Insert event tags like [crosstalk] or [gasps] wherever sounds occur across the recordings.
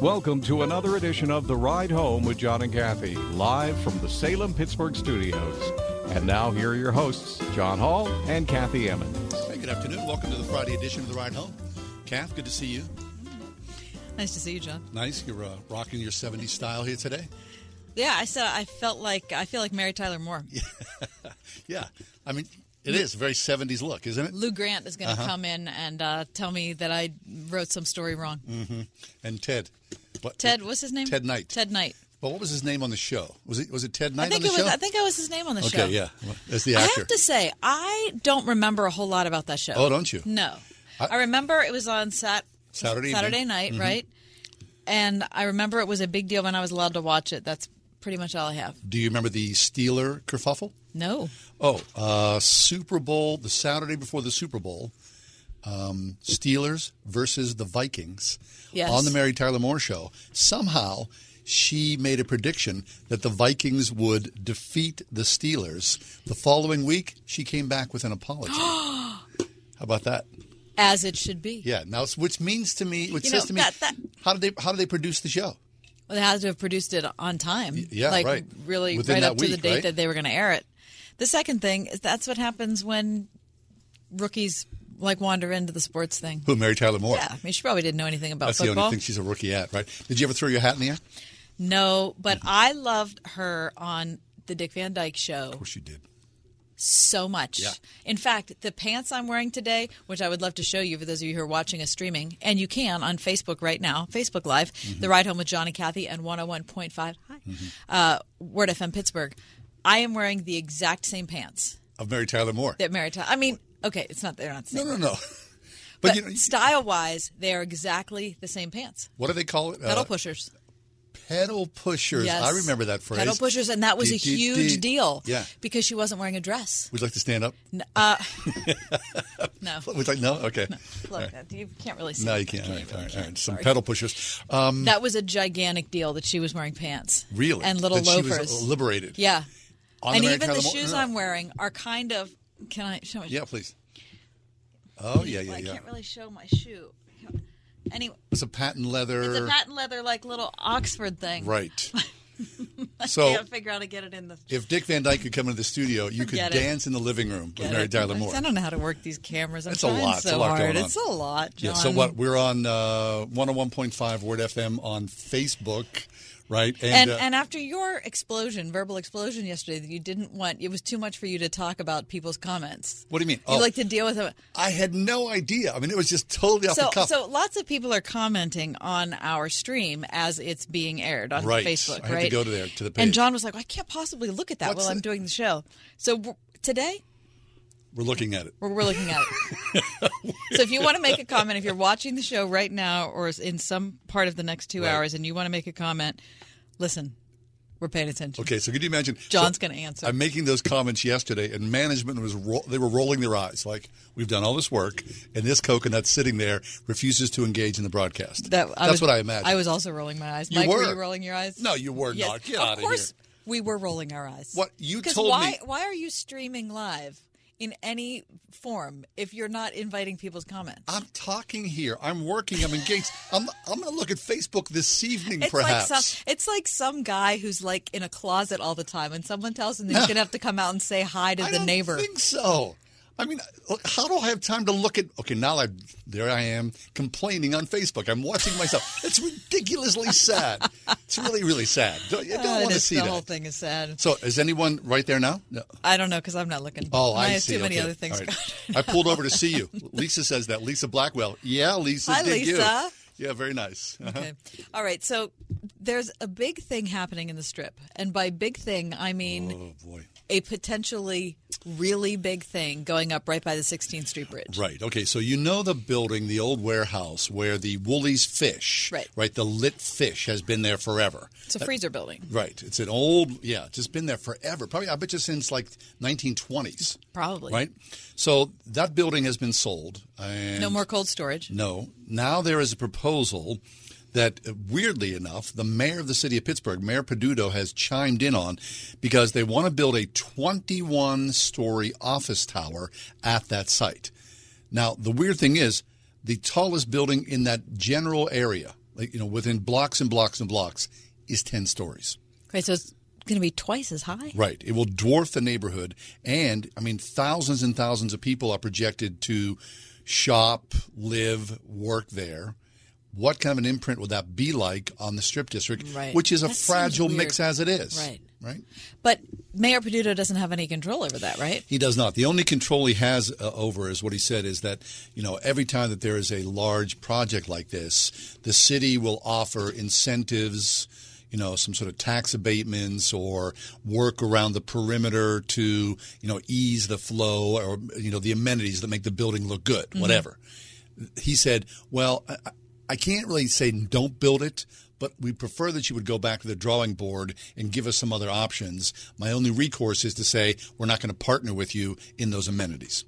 Welcome to another edition of The Ride Home with John and Kathy, live from the Salem Pittsburgh studios. And now, here are your hosts, John Hall and Kathy Emmons. Hey, good afternoon. Welcome to the Friday edition of The Ride Home. Kath, good to see you. Nice to see you, John. Nice. You're uh, rocking your 70s style here today. Yeah, I saw. I felt like I feel like Mary Tyler Moore. [laughs] Yeah. I mean, it is a very 70s look, isn't it? Lou Grant is going to come in and uh, tell me that I wrote some story wrong. And Ted. What, Ted, what's his name? Ted Knight. Ted Knight. But what was his name on the show? Was it was it Ted Knight I think on the it was. show? I think that was his name on the okay, show. yeah. Well, That's the I have to say, I don't remember a whole lot about that show. Oh, don't you? No, I- I, remember it was on sat Saturday Saturday evening. night, Mhm. right? And I remember it was a big deal when I was allowed to watch it. That's pretty much all I have. Do you remember the Steeler kerfuffle? No. Oh, uh, Super Bowl, the Saturday before the Super Bowl, um, Steelers versus the Vikings Yes. on the Mary Tyler Moore show. Somehow, she made a prediction that the Vikings would defeat the Steelers. The following week, she came back with an apology. [gasps] How about that? As it should be. Yeah. Now, which means to me, which You says know, to me, that- that- how did they how did they produce the show? Well, they had to have produced it on time. yeah, like right. really Within right up to the date right? that they were going to air it. The second thing is that's what happens when rookies like wander into the sports thing. Who? Mary Tyler Moore. Yeah, I mean, she probably didn't know anything about That's the football. only thing she's a rookie at, right? Did you ever throw your hat in the air? no, but I loved her on the Dick Van Dyke Show Of course you did. so much. Yeah. In fact, the pants I'm wearing today, which I would love to show you for those of you who are watching us streaming, and you can on Facebook right now, Facebook Live, Mm-hmm. The Ride Home with John and Kathy and 101.5, hi, uh, Word FM Pittsburgh. I am wearing the exact same pants Of Mary Tyler Moore. that Mary Tyler. I mean, okay, it's not they're not the same. no, no. [laughs] But, But, you know, style wise, they are exactly the same pants. what do they call it? Pedal Uh, pushers. Pedal pushers. Yes. I remember that phrase. Pedal pushers, and that was a Dee, dee, huge dee. deal. Yeah. Because she wasn't wearing a dress. Would you like to stand up? Uh, [laughs] no. Would like no? Okay. Look, you can't really see. No, you can't. All right, all right, all right. Some pedal pushers. Um, That was a gigantic deal that she was wearing pants. really? And little that she was loafers. liberated. yeah. And the even the shoes. I'm wearing are kind of. Can I show my Yeah, please. Oh yeah, yeah, I yeah. can't really show my shoe. Anyway, It's a patent leather. it's a patent leather, like little Oxford thing. Right. [laughs] I so can't figure out how to get it in the. if Dick Van Dyke could come into the studio, you could it. dance in the living room with Mary. Tyler Moore. I don't know how to work these cameras. I'm It's a lot. It's a lot hard. It's a lot, John. Yeah. So what? We're on uh, 101.5 Word FM on Facebook, right? And uh, and after your explosion, verbal explosion yesterday, that you didn't want, it was too much for you to talk about people's comments. what do you mean? You Oh, like to deal with it. I had no idea. I mean, it was just totally off So, the cuff. so lots of people are commenting on our stream as it's being aired on Right. Facebook, I had to right? go to there- to the page. And. John was like, "I can't possibly look at that What's while I'm doing the show." So today, We're looking at it. we're, we're looking at it. [laughs] so if you want to make a comment, if you're watching the show right now or in some part of the next two Right. hours, and you want to make a comment, listen, we're paying attention. Okay, so could you imagine? John's so gonna answer. I'm making those comments yesterday, and management was ro- they were rolling their eyes, like we've done all this work, and this coconut sitting there refuses to engage in the broadcast. That, That's was, what I imagine. I was also rolling my eyes. You Mike, were. were. you rolling your eyes? No, you were Yes. not. Get of out of course, here. we were rolling our eyes. What you told why, me- Why are you streaming live in any form if you're not inviting people's comments? I'm talking here. I'm working. I'm engaged. [laughs] I'm I'm going to look at Facebook this evening, it's perhaps. like some. It's like some guy who's like in a closet all the time, and someone tells him that he's gonna have to come out and say hi to I the don't neighbor. think so. I mean, how do I have time to look at? Okay, now I there I am complaining on Facebook. I'm watching myself. [laughs] It's ridiculously sad. It's really, really sad. Don't, you don't Uh, want to see the that. The whole thing is sad. So, is anyone right there now? No. I don't know because I'm not looking. Oh, I, have see. too many Okay. other things. Right. I pulled over to see you. [laughs] Lisa says that. Lisa Blackwell. Yeah, Lisa. Hi, dig you. Lisa. Yeah, very nice. Uh-huh. Okay. All right. So there's a big thing happening in the strip, and by big thing I mean Oh boy. A potentially really big thing going up right by the 16th Street Bridge. Right. Okay. So you know the building, the old warehouse where the Wholey's fish, Right. Right. The lit fish has been there forever. It's a freezer building. Right. It's an old, yeah, it's just been there forever. Probably, I bet you since like 1920s. Probably. Right. So that building has been sold. And No more cold storage. No. Now there is a proposal that, uh, weirdly enough, the mayor of the city of Pittsburgh, Mayor Peduto, has chimed in on because they want to build a 21 story office tower at that site. Now, the weird thing is, the tallest building in that general area, like, you know, within blocks and blocks and blocks, is 10 stories. Okay, so it's going to be twice as high. Right. It will dwarf the neighborhood. And, I mean, thousands and thousands of people are projected to shop, live, work there. What kind of an imprint would that be like on the Strip District, Right. which is a That fragile mix as it is? Right. Right. But Mayor Peduto doesn't have any control over that, right? He does not. The only control he has uh, over is what he said is that, you know, every time that there is a large project like this, the city will offer incentives, you know, some sort of tax abatements or work around the perimeter to, you know, ease the flow or, you know, the amenities that make the building look good, whatever. He said, well, I, can't really say don't build it, but we prefer that you would go back to the drawing board and give us some other options. My only recourse is to say we're not going to partner with you in those amenities.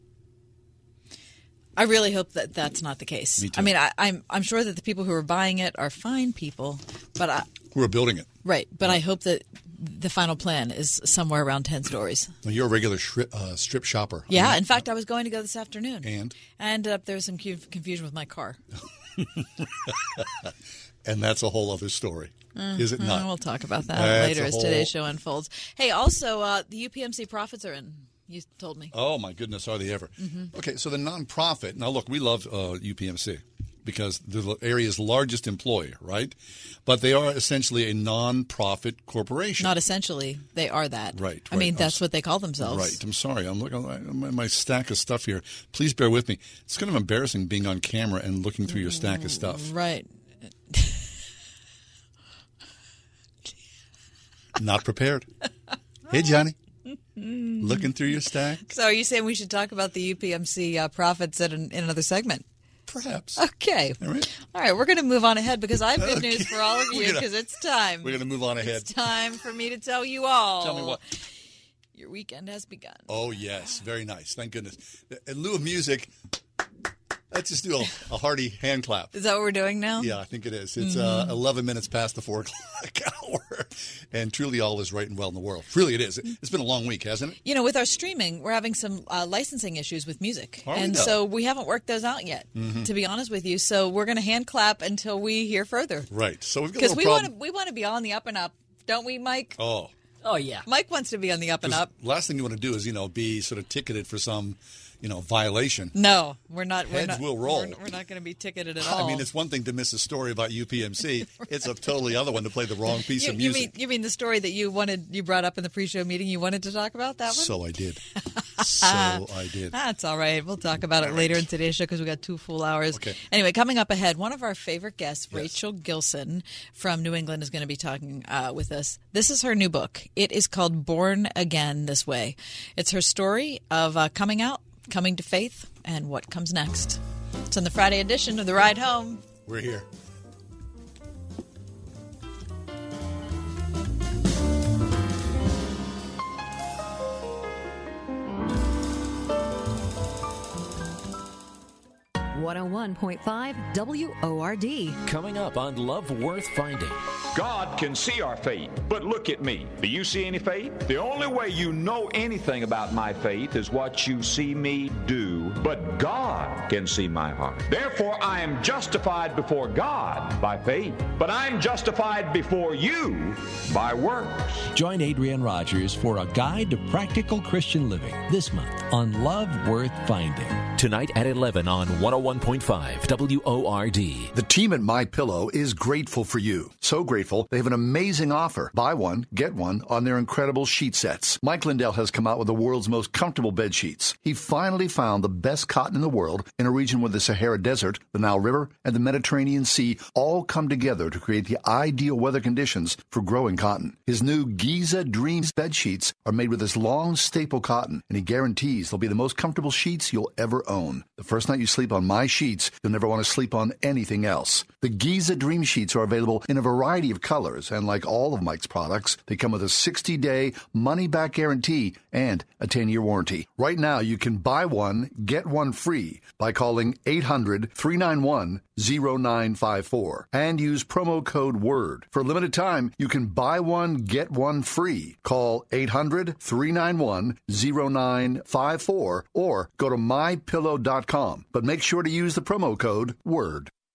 I really hope that that's not the case. Me too. I mean, I, I'm I'm sure that the people who are buying it are fine people, but I, We're building it. right. But I hope that the final plan is somewhere around ten stories. Well, you're a regular strip, uh, strip shopper. Yeah. I mean, In fact, I was going to go this afternoon, And? I ended up there was some confusion with my car. [laughs] [laughs] and that's a whole other story, is it Uh, not? we'll talk about that That's later as today's show unfolds. Hey, also uh, the UPMC profits are in. You told me. Oh my goodness, are they ever? Okay, so the nonprofit. Now, look, we love uh, UPMC because the area's largest employer, right? But they are essentially a nonprofit corporation. Not essentially, they are that. Right, I mean, that's I'm what they call themselves. Right. I'm sorry. I'm looking at my, stack of stuff here. Please bear with me. It's kind of embarrassing being on camera and looking through your stack of stuff. Right. [laughs] Not prepared. Hey, Johnny. Looking through your stack? So, are you saying we should talk about the UPMC uh, profits in, in another segment? Perhaps. Okay. All right. All right, we're going to move on ahead because I have good Okay. news for all of [laughs] you because it's time. We're going to move on ahead. It's time for me to tell you all. Tell me what. Your weekend has begun. Oh, yes. Very nice. Thank goodness. In lieu of music, let's just do a, a hearty hand clap. Is that what we're doing now? Yeah, I think it is. It's Mm-hmm. uh, 11 minutes past the 4 [laughs] o'clock hour. And truly all is right and well in the world. Really it is. It's been a long week, hasn't it? You know, with our streaming, we're having some uh, licensing issues with music. Are and now? so we haven't worked those out yet, to be honest with you. So we're going to hand clap until we hear further. Right. So we've got a Because little we want problem. to we want to be on the up and up, don't we, Mike? Oh. Oh yeah. Mike wants to be on the up and up. Last thing you want to do is, you know, be sort of ticketed for some, you know, violation. No, we're not. we're Heads not, will roll. We're, we're not going to be ticketed at all. I mean, it's one thing to miss a story about UPMC. [laughs] It's a totally other one to play the wrong piece you, of you music. mean you mean the story that you wanted you brought up in the pre-show meeting? You wanted to talk about that one. so I did. [laughs] so I did. That's all right. We'll talk about it later in today's show because we got two full hours. Okay. Anyway, coming up ahead, one of our favorite guests, Rachel Gilson from New England, is going to be talking uh, with us. This is her new book. It is called Born Again This Way. It's her story of uh, coming out, coming to faith, and what comes next. It's on the Friday edition of The Ride Home. We're here. One hundred one point five WORD. Coming up on Love Worth Finding. God can see our faith, but look at me. Do you see any faith? The only way you know anything about my faith is what you see me do. But God can see my heart. Therefore, I am justified before God by faith, but I'm justified before you by works. Join Adrian Rogers for a guide to practical Christian living this month on Love Worth Finding. Tonight at 11 on oh 101.5 WORD. The team at My Pillow is grateful for you. So grateful. They have an amazing offer. Buy one, get one on their incredible sheet sets. Mike Lindell has come out with the world's most comfortable bed sheets. He finally found the best cotton in the world in a region where the Sahara Desert, the Nile River, and the Mediterranean Sea all come together to create the ideal weather conditions for growing cotton. His new Giza Dreams bed sheets are made with this long staple cotton, and he guarantees they'll be the most comfortable sheets you'll ever own. The first night you sleep on my sheets, you'll never want to sleep on anything else. The Giza Dream Sheets are available in a variety of colors, and like all of Mike's products, they come with a 60 day money back guarantee and a 10 year warranty. Right now, you can buy one, get one free by calling 800 391 0954 and use promo code WORD. For a limited time, you can buy one, get one free. Call 800 391 0954 or go to mypillow.com. But make sure to use the promo code WORD.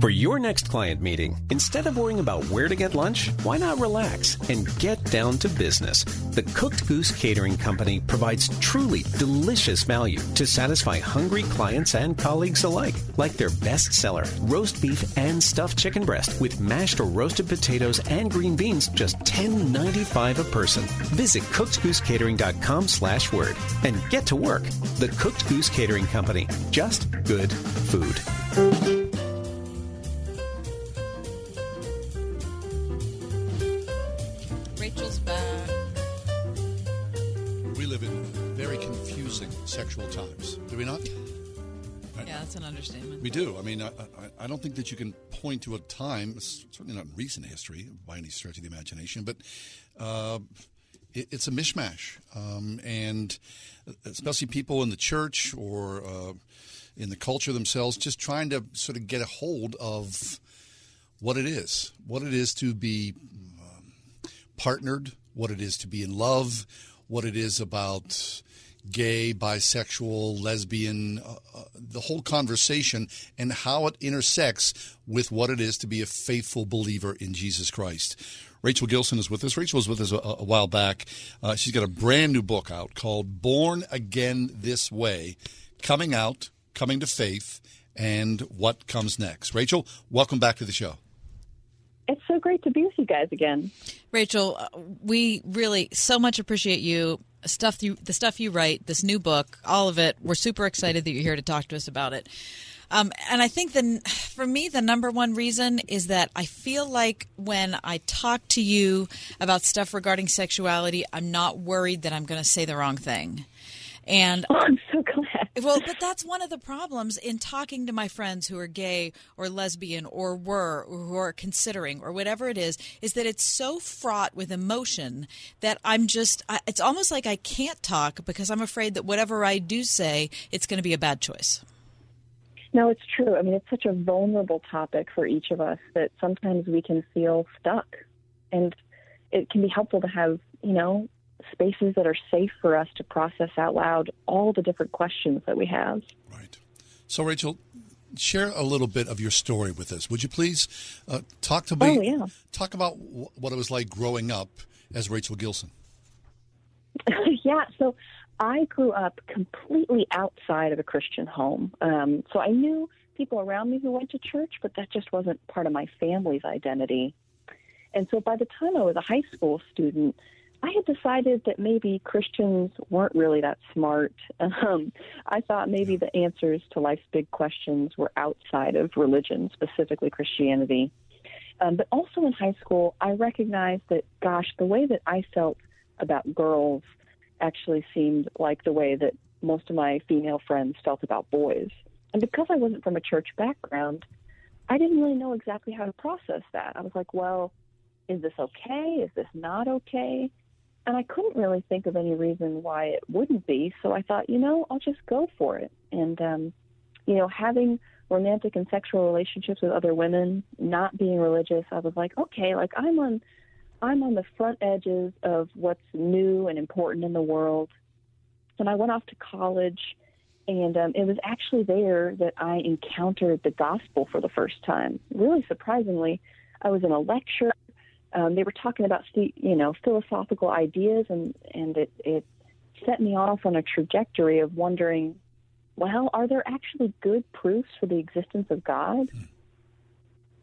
For your next client meeting, instead of worrying about where to get lunch, why not relax and get down to business? The Cooked Goose Catering Company provides truly delicious value to satisfy hungry clients and colleagues alike, like their bestseller, roast beef and stuffed chicken breast with mashed or roasted potatoes and green beans, just $10.95 a person. Visit cookedgoosecatering.com slash word and get to work. The Cooked Goose Catering Company. Just good food. Rachel's back. We live in very confusing sexual times, do we not? Yeah, that's an understatement. We do. I mean, I, I, I don't think that you can point to a time, certainly not in recent history by any stretch of the imagination, but uh, it, it's a mishmash. Um, and especially people in the church or uh, in the culture themselves, just trying to sort of get a hold of what it is, what it is to be partnered, what it is to be in love, what it is about gay, bisexual, lesbian, uh, uh, the whole conversation, and how it intersects with what it is to be a faithful believer in Jesus Christ. Rachel Gilson is with us. Rachel was with us a, a while back. Uh, she's got a brand new book out called Born Again This Way, coming out, coming to faith, and what comes next. Rachel, welcome back to the show. It's so great to be with you guys again. Rachel, uh, we really so much appreciate you stuff you the stuff you write, this new book, all of it. We're super excited that you're here to talk to us about it. Um, and I think the for me the number one reason is that I feel like when I talk to you about stuff regarding sexuality, I'm not worried that I'm going to say the wrong thing. And oh, I'm so glad. [laughs] Well, but that's one of the problems in talking to my friends who are gay or lesbian or were or who are considering or whatever it is, is that it's so fraught with emotion that I'm just, I, it's almost like I can't talk because I'm afraid that whatever I do say, it's going to be a bad choice. No, it's true. I mean, it's such a vulnerable topic for each of us that sometimes we can feel stuck. And it can be helpful to have, you know, spaces that are safe for us to process out loud all the different questions that we have. Right. So, Rachel, share a little bit of your story with us, would you please? Uh, talk to me. Oh, yeah. Talk about w- what it was like growing up as Rachel Gilson. [laughs] yeah. So, I grew up completely outside of a Christian home. Um, so I knew people around me who went to church, but that just wasn't part of my family's identity. And so by the time I was a high school student, I had decided that maybe Christians weren't really that smart. [laughs] Um, I thought maybe the answers to life's big questions were outside of religion, specifically Christianity. Um, but also in high school, I recognized that, gosh, the way that I felt about girls actually seemed like the way that most of my female friends felt about boys. And because I wasn't from a church background, I didn't really know exactly how to process that. I was like, well, is this okay? Is this not okay? And I couldn't really think of any reason why it wouldn't be. So I thought, you know, I'll just go for it. And, um, you know, having romantic and sexual relationships with other women, not being religious, I was like, okay, like I'm on I'm on the front edges of what's new and important in the world. And I went off to college and um, it was actually there that I encountered the gospel for the first time. Really surprisingly, I was in a lecture. Um, they were talking about you know philosophical ideas, and and it it set me off on a trajectory of wondering well, are there actually good proofs for the existence of God?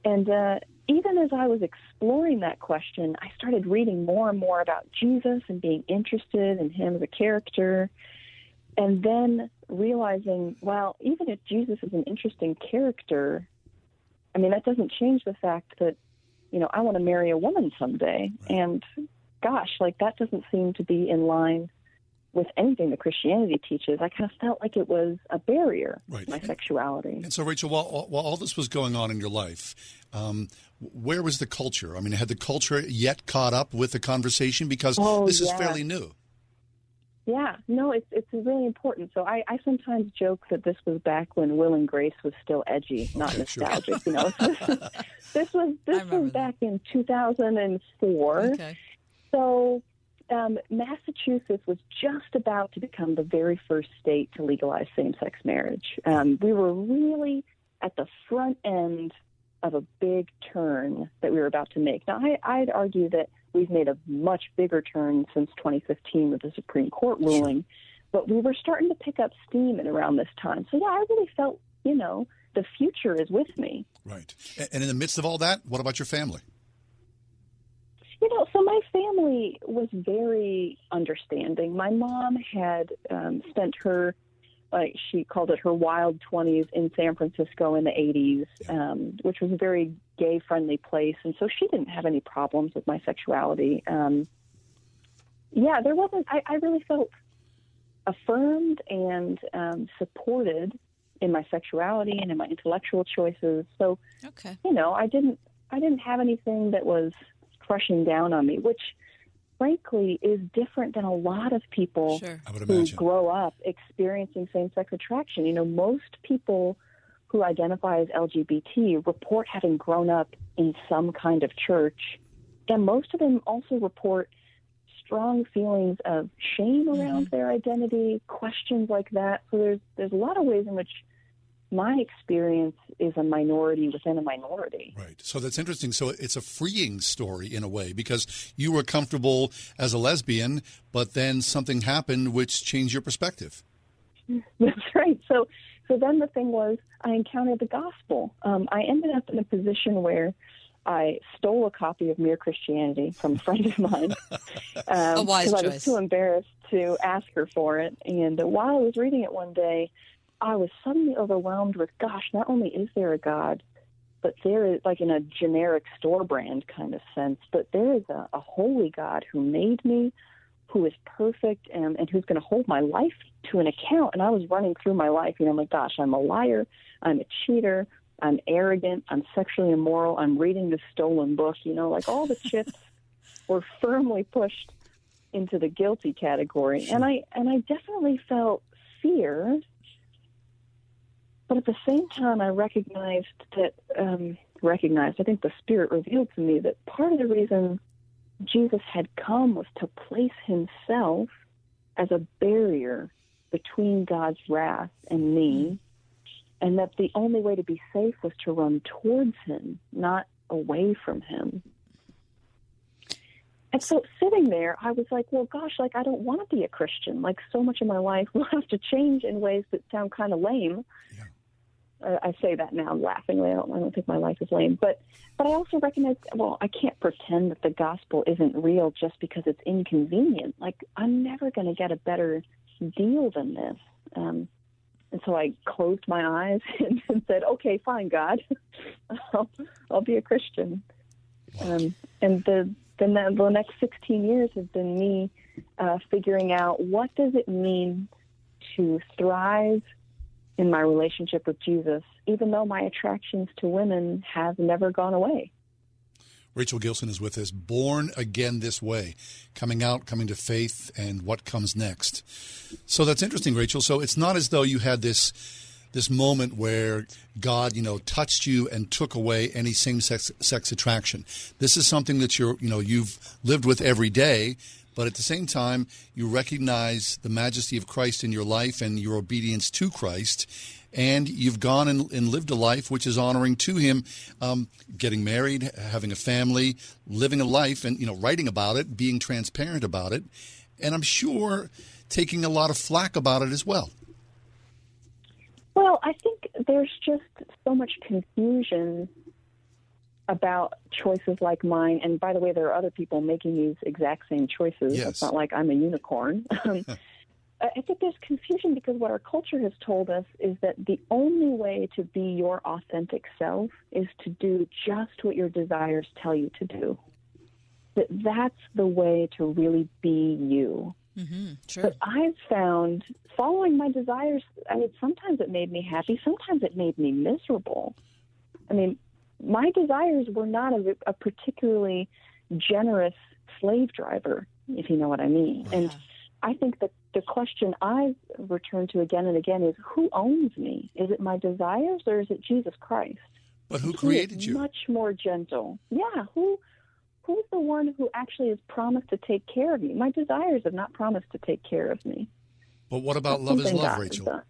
And uh, even as I was exploring that question, I started reading more and more about Jesus and being interested in him as a character. And then realizing, well, even if Jesus is an interesting character, I mean, that doesn't change the fact that, you know, I want to marry a woman someday. And gosh, like that doesn't seem to be in line with anything that Christianity teaches, I kind of felt like it was a barrier, right. my sexuality. And so, Rachel, while, while all this was going on in your life, um, where was the culture? I mean, had the culture yet caught up with the conversation? Because oh, this is yeah. fairly new. Yeah, no, it's it's really important. So I, I sometimes joke that this was back when Will and Grace was still edgy, not Okay, sure. nostalgic. You know, [laughs] [laughs] this was this was back in 2004. Okay. So um, Massachusetts was just about to become the very first state to legalize same sex marriage. Um, we were really at the front end of a big turn that we were about to make. Now, I, I'd argue that we've made a much bigger turn since 2015 with the Supreme Court ruling, but we were starting to pick up steam at around this time. So, yeah, I really felt, you know, the future is with me. Right. And in the midst of all that, what about your family? You know, so my family was very understanding. My mom had um, spent her, like she called it her wild 20s in San Francisco in the 80s, um, which was a very gay friendly place. And so she didn't have any problems with my sexuality. Um, yeah, there wasn't, I, I really felt affirmed and um, supported in my sexuality and in my intellectual choices. So, Okay. you know, I didn't I didn't have anything that was crushing down on me, which frankly is different than a lot of people Sure. Who imagine. grow up experiencing same sex attraction. You know, most people who identify as LGBT report having grown up in some kind of church, and most of them also report strong feelings of shame around mm-hmm. their identity, questions like that. So there's there's a lot of ways in which my experience is a minority within a minority. Right. So that's interesting. So it's a freeing story in a way because you were comfortable as a lesbian, but then something happened which changed your perspective. [laughs] That's right. So, so then the thing was, I encountered the gospel. Um, I ended up in a position where I stole a copy of Mere Christianity from a friend of mine. [laughs] Um, A wise 'cause I was too embarrassed to ask her for it. And while I was reading it one day, I was suddenly overwhelmed with, gosh, not only is there a God, but there is like in a generic store brand kind of sense, but there is a, a holy God who made me, who is perfect and, and who's going to hold my life to an account. And I was running through my life, you know, I'm like, gosh, I'm a liar, I'm a cheater, I'm arrogant, I'm sexually immoral, I'm reading the stolen book, you know, like all the chips [laughs] were firmly pushed into the guilty category. And I and I definitely felt fear. But at the same time I recognized that um recognized, I think the spirit revealed to me that part of the reason Jesus had come was to place himself as a barrier between God's wrath and me, and that the only way to be safe was to run towards him, not away from him. And so sitting there, I was like, well, gosh, like, I don't want to be a Christian. Like, so much of my life [laughs] will have to change in ways that sound kind of lame. Uh, I say that now laughingly. I don't, I don't think my life is lame, but but I also recognize. Well, I can't pretend that the gospel isn't real just because it's inconvenient. Like I'm never going to get a better deal than this. Um, and so I closed my eyes [laughs] and, and said, "Okay, fine, God, [laughs] I'll, I'll be a Christian." Um, and the, the the next 16 years have been me uh, figuring out what does it mean to thrive in my relationship with Jesus, even though my attractions to women have never gone away. Rachel Gilson is with us, Born Again This Way, coming out, coming to faith, and what comes next. So that's interesting, Rachel. So it's not as though you had this this moment where God, you know, touched you and took away any same sex sex attraction. This is something that you're, you know, you've lived with every day, but at the same time, you recognize the majesty of Christ in your life and your obedience to Christ, and you've gone and, and lived a life which is honoring to Him, um, getting married, having a family, living a life, and you know, writing about it, being transparent about it, and I'm sure taking a lot of flack about it as well. Well, I think there's just so much confusion about choices like mine. And by the way, there are other people making these exact same choices. Yes. It's not like I'm a unicorn. [laughs] Um, I think there's confusion because what our culture has told us is that the only way to be your authentic self is to do just what your desires tell you to do. That that's the way to really be you. Mm-hmm, sure. But I've found following my desires, I mean, sometimes it made me happy, sometimes it made me miserable. I mean, my desires were not a, a particularly generous slave driver, if you know what I mean. And I think that the question I return to again and again is who owns me? Is it my desires or is it Jesus Christ? But who created you? Much more gentle. Yeah, who who's the one who actually has promised to take care of me? My desires have not promised to take care of me. But what about That's love is love, God Rachel?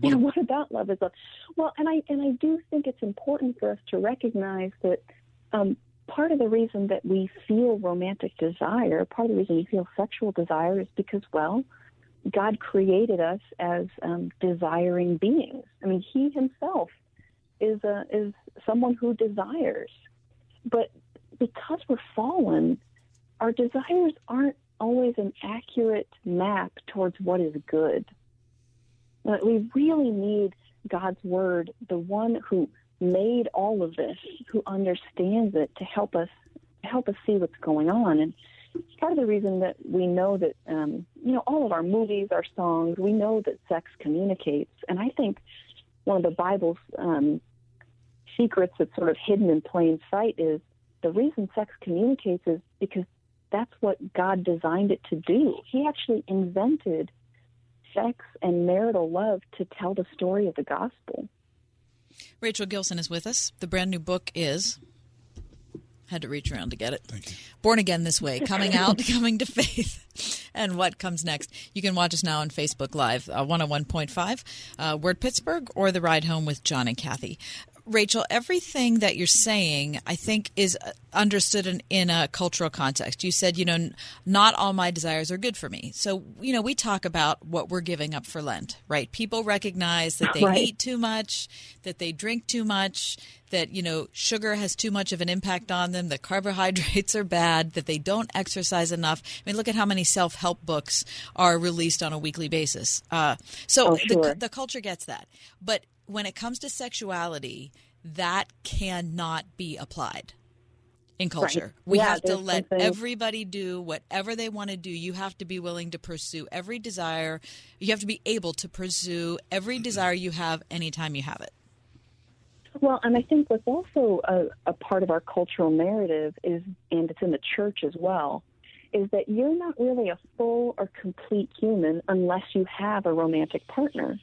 Done. yeah, what about love is love? Well, and I and I do think it's important for us to recognize that um, part of the reason that we feel romantic desire, part of the reason we feel sexual desire, is because well, God created us as um, desiring beings. I mean, He Himself is a, is someone who desires, but because we're fallen, our desires aren't always an accurate map towards what is good. But we really need God's word, the one who made all of this, who understands it, to help us help us see what's going on. And part of the reason that we know that um, you know all of our movies, our songs, we know that sex communicates. And I think one of the Bible's um, secrets that's sort of hidden in plain sight is the reason sex communicates is because that's what God designed it to do. He actually invented sex and marital love to tell the story of the gospel. Rachel Gilson is with us. The brand new book is. Had to reach around to get it. Thank you. Born Again This Way, coming out, [laughs] coming to faith, and what comes next. You can watch us now on Facebook Live, uh, 101.5, uh, Word Pittsburgh, or The Ride Home with John and Kathy. Rachel, everything that you're saying, I think, is understood in, in a cultural context. You said, you know, n- not all my desires are good for me. So, you know, we talk about what we're giving up for Lent, right? People recognize that they Right. eat too much, that they drink too much, that, you know, sugar has too much of an impact on them, that carbohydrates [laughs] are bad, that they don't exercise enough. I mean, look at how many self help books are released on a weekly basis. Uh, so Oh, the, the culture gets that. But when it comes to sexuality, that cannot be applied in culture. We Yeah, have to let something- everybody do whatever they want to do. You have to be willing to pursue every desire. You have to be able to pursue every desire you have anytime you have it. Well, and I think what's also a, a part of our cultural narrative is, and it's in the church as well, is that you're not really a full or complete human unless you have a romantic partner.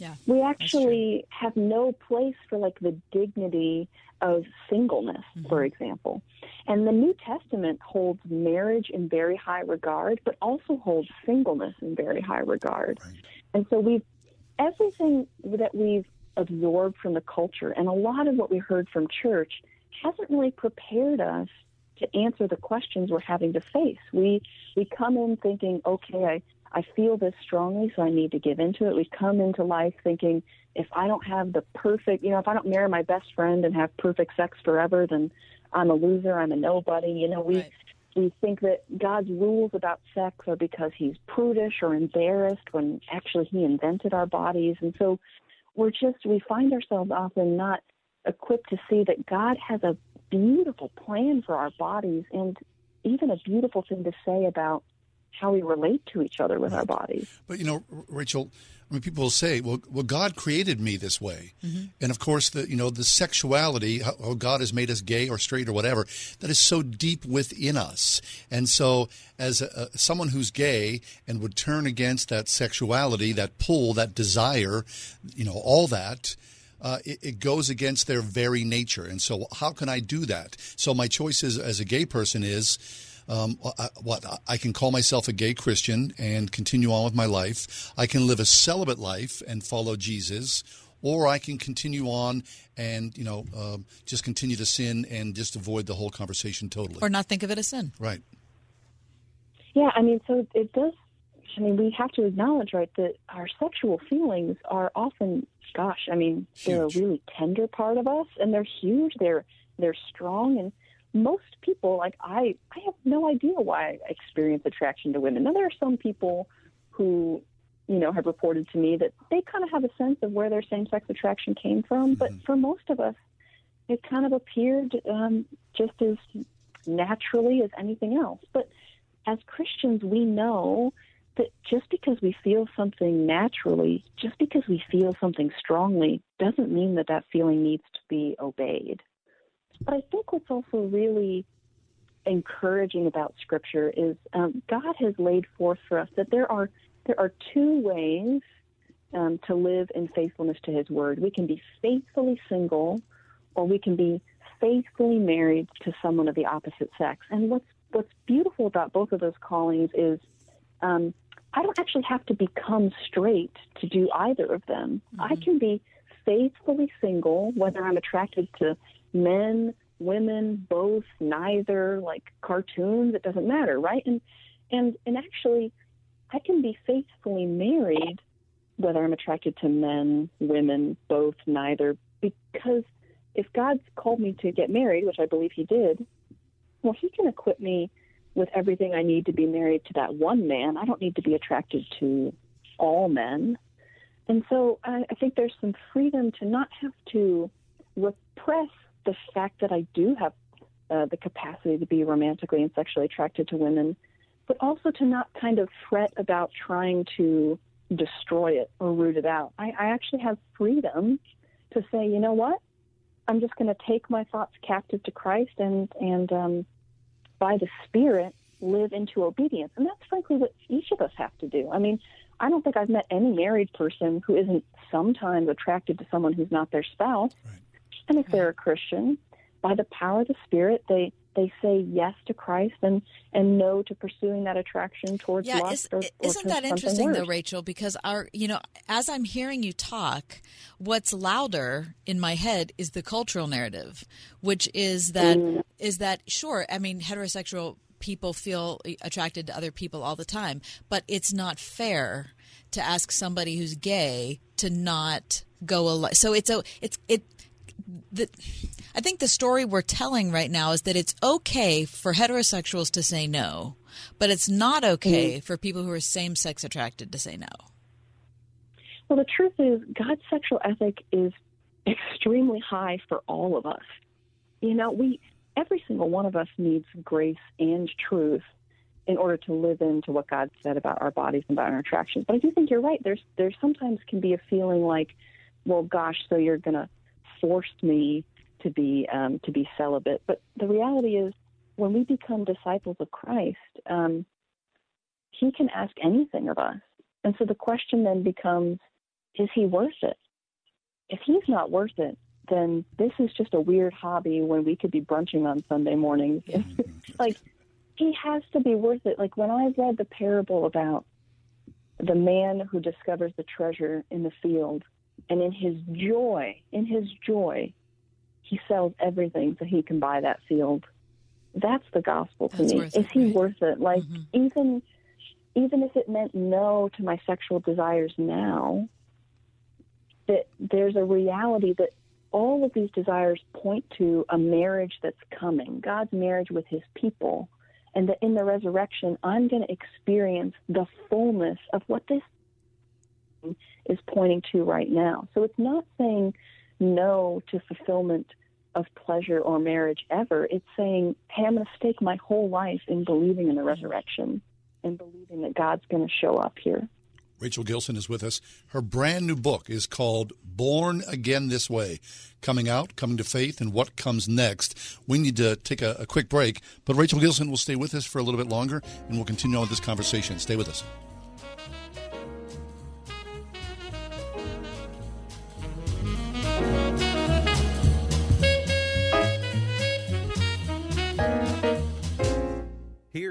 Yeah. We actually have no place for like the dignity of singleness, mm-hmm. for example. And the New Testament holds marriage in very high regard, but also holds singleness in very high regard. And so we've everything that we've absorbed from the culture and a lot of what we heard from church hasn't really prepared us to answer the questions we're having to face. We we come in thinking, okay, I, I feel this strongly, so I need to give into it. We come into life thinking, if I don't have the perfect, you know, if I don't marry my best friend and have perfect sex forever, then I'm a loser. I'm a nobody. You know, we we think that God's rules about sex are because He's prudish or embarrassed when actually He invented our bodies, and so we're just we find ourselves often not equipped to see that God has a beautiful plan for our bodies and even a beautiful thing to say about how we relate to each other with our bodies. But you know, Rachel, I mean, people will say, "Well, well, God created me this way," mm-hmm. and of course, the you know the sexuality, how, God has made us gay or straight or whatever, that is so deep within us. And so, as a, a, someone who's gay and would turn against that sexuality, that pull, that desire, you know, all that. Uh, it, it, goes against their very nature. And so, how can I do that? So, my choice is, as a gay person is um, I, what I can call myself a gay Christian and continue on with my life. I can live a celibate life and follow Jesus, or I can continue on and you know um, just continue to sin and just avoid the whole conversation totally, or not think of it as sin. Right. Yeah, I mean, so it does. I mean, we have to acknowledge, right, that our sexual feelings are often, gosh, I mean, huge. they're a really tender part of us, and they're huge. They're they're strong, and most people, like I, I have no idea why I experience attraction to women. Now there are some people who, you know, have reported to me that they kind of have a sense of where their same-sex attraction came from. Mm-hmm. But for most of us, it kind of appeared um, just as naturally as anything else. But as Christians, we know that just because we feel something naturally, just because we feel something strongly, doesn't mean that that feeling needs to be obeyed. But I think what's also really encouraging about Scripture is um, God has laid forth for us that there are there are two ways um, to live in faithfulness to His Word. We can be faithfully single, or we can be faithfully married to someone of the opposite sex. And what's what's beautiful about both of those callings is um, I don't actually have to become straight to do either of them. Mm-hmm. I can be faithfully single, whether I'm attracted to men, women, both, neither, like cartoons, it doesn't matter, right? And and and actually I can be faithfully married whether I'm attracted to men, women, both, neither, because if God's called me to get married, which I believe he did, well, he can equip me with everything I need to be married to that one man. I don't need to be attracted to all men. And so I, I think there's some freedom to not have to repress the fact that I do have uh, the capacity to be romantically and sexually attracted to women, but also to not kind of fret about trying to destroy it or root it out. I, I actually have freedom to say, you know what? I'm just going to take my thoughts captive to Christ and and um, by the Spirit live into obedience. And that's frankly what each of us have to do. I mean, I don't think I've met any married person who isn't sometimes attracted to someone who's not their spouse. Right. And if they're a Christian, by the power of the Spirit, they they say yes to Christ and and no to pursuing that attraction towards yeah, lust. Is, or, isn't or that interesting worse. though, Rachel? Because our you know, as I'm hearing you talk, what's louder in my head is the cultural narrative, which is that mm. is that sure? I mean, heterosexual people feel attracted to other people all the time, but it's not fair to ask somebody who's gay to not go along. So it's a it's it the, I think the story we're telling right now is that it's okay for heterosexuals to say no, but it's not okay mm-hmm. for people who are same sex attracted to say no. Well, the truth is, God's sexual ethic is [laughs] extremely high for all of us. You know, we every single one of us needs grace and truth in order to live into what God said about our bodies and about our attractions. But I do think you're right. There's there sometimes can be a feeling like, well, gosh, so you're gonna forced me to be um, to be celibate. But the reality is, when we become disciples of Christ, um, He can ask anything of us, and so the question then becomes, is He worth it? If He's not worth it, then this is just a weird hobby when we could be brunching on Sunday mornings. [laughs] like He has to be worth it. Like when I read the parable about the man who discovers the treasure in the field and in his joy, in his joy, he sells everything so he can buy that field. That's the gospel to That's me. Is it, he right? worth it? Like mm-hmm. even even if it meant no to my sexual desires now, that there's a reality that all of these desires point to a marriage that's coming, God's marriage with his people, and that in the resurrection, I'm going to experience the fullness of what this is pointing to right now. So it's not saying no to fulfillment of pleasure or marriage ever. It's saying, hey, I'm going to stake my whole life in believing in the resurrection and believing that God's going to show up here. Rachel Gilson is with us. Her brand new book is called Born Again This Way Coming Out, Coming to Faith, and What Comes Next. We need to take a, a quick break, but Rachel Gilson will stay with us for a little bit longer and we'll continue on with this conversation. Stay with us.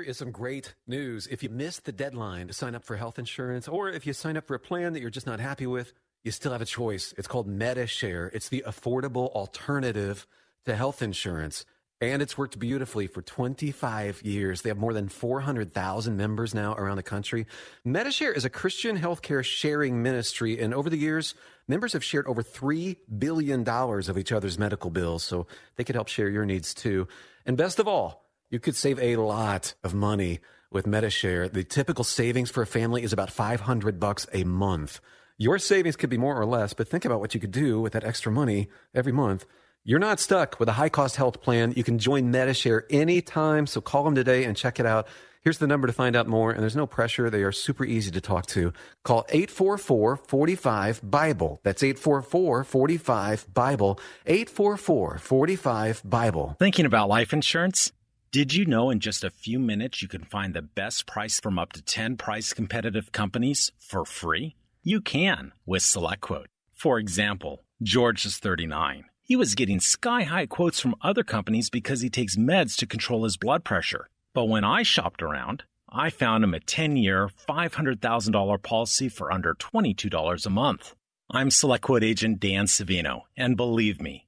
Is some great news. If you missed the deadline to sign up for health insurance, or if you sign up for a plan that you're just not happy with, you still have a choice. It's called MediShare. It's the affordable alternative to health insurance. And it's worked beautifully for 25 years. They have more than 400,000 members now around the country. MediShare is a Christian healthcare sharing ministry. And over the years, members have shared over $3 billion of each other's medical bills. So they could help share your needs too. And best of all, you could save a lot of money with MediShare. The typical savings for a family is about 500 bucks a month. Your savings could be more or less, but think about what you could do with that extra money every month. You're not stuck with a high cost health plan. You can join MediShare anytime. So call them today and check it out. Here's the number to find out more, and there's no pressure. They are super easy to talk to. Call 844 45 Bible. That's 844 45 Bible. 844 45 Bible. Thinking about life insurance? Did you know in just a few minutes you can find the best price from up to 10 price competitive companies for free? You can with SelectQuote. For example, George is 39. He was getting sky high quotes from other companies because he takes meds to control his blood pressure. But when I shopped around, I found him a 10 year, $500,000 policy for under $22 a month. I'm SelectQuote agent Dan Savino, and believe me,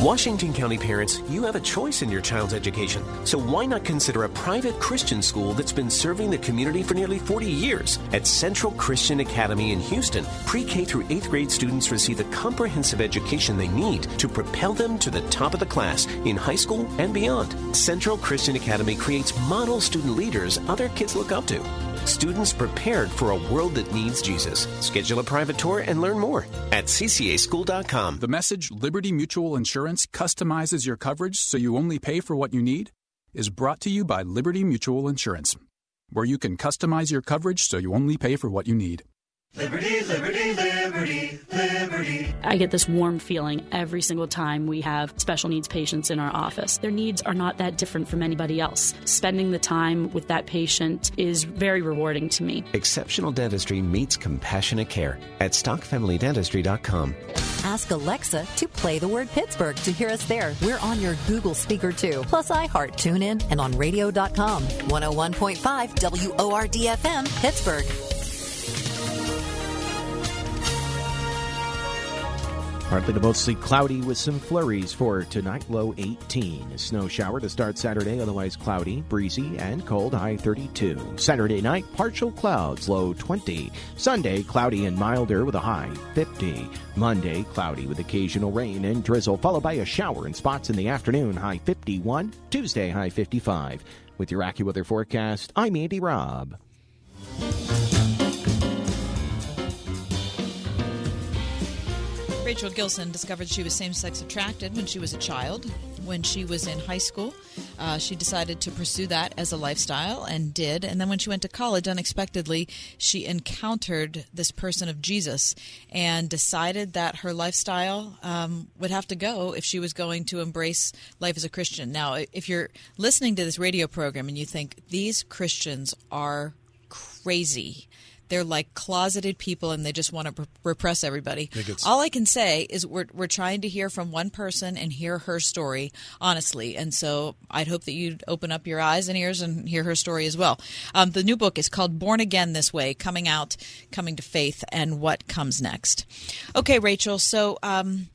Washington County parents, you have a choice in your child's education. So why not consider a private Christian school that's been serving the community for nearly 40 years? At Central Christian Academy in Houston, pre K through 8th grade students receive the comprehensive education they need to propel them to the top of the class in high school and beyond. Central Christian Academy creates model student leaders other kids look up to. Students prepared for a world that needs Jesus. Schedule a private tour and learn more at ccaschool.com. The message Liberty Mutual Insurance customizes your coverage so you only pay for what you need is brought to you by Liberty Mutual Insurance, where you can customize your coverage so you only pay for what you need. Liberty, liberty, liberty, liberty. I get this warm feeling every single time we have special needs patients in our office. Their needs are not that different from anybody else. Spending the time with that patient is very rewarding to me. Exceptional dentistry meets compassionate care at stockfamilydentistry.com. Ask Alexa to play the word Pittsburgh to hear us there. We're on your Google speaker too, plus iHeart, TuneIn, and on radio.com. 101.5 WORDFM, Pittsburgh. Partly to mostly cloudy with some flurries for tonight, low 18. A snow shower to start Saturday, otherwise cloudy, breezy, and cold, high 32. Saturday night, partial clouds, low 20. Sunday, cloudy and milder with a high 50. Monday, cloudy with occasional rain and drizzle, followed by a shower in spots in the afternoon, high 51. Tuesday, high 55. With your AccuWeather forecast, I'm Andy Robb. Rachel Gilson discovered she was same sex attracted when she was a child. When she was in high school, uh, she decided to pursue that as a lifestyle and did. And then when she went to college, unexpectedly, she encountered this person of Jesus and decided that her lifestyle um, would have to go if she was going to embrace life as a Christian. Now, if you're listening to this radio program and you think these Christians are crazy, they're like closeted people and they just want to repress everybody. All I can say is we're we're trying to hear from one person and hear her story honestly. And so I'd hope that you'd open up your eyes and ears and hear her story as well. Um, the new book is called Born Again This Way: Coming Out, Coming to Faith, and What Comes Next. Okay, Rachel. So. Um,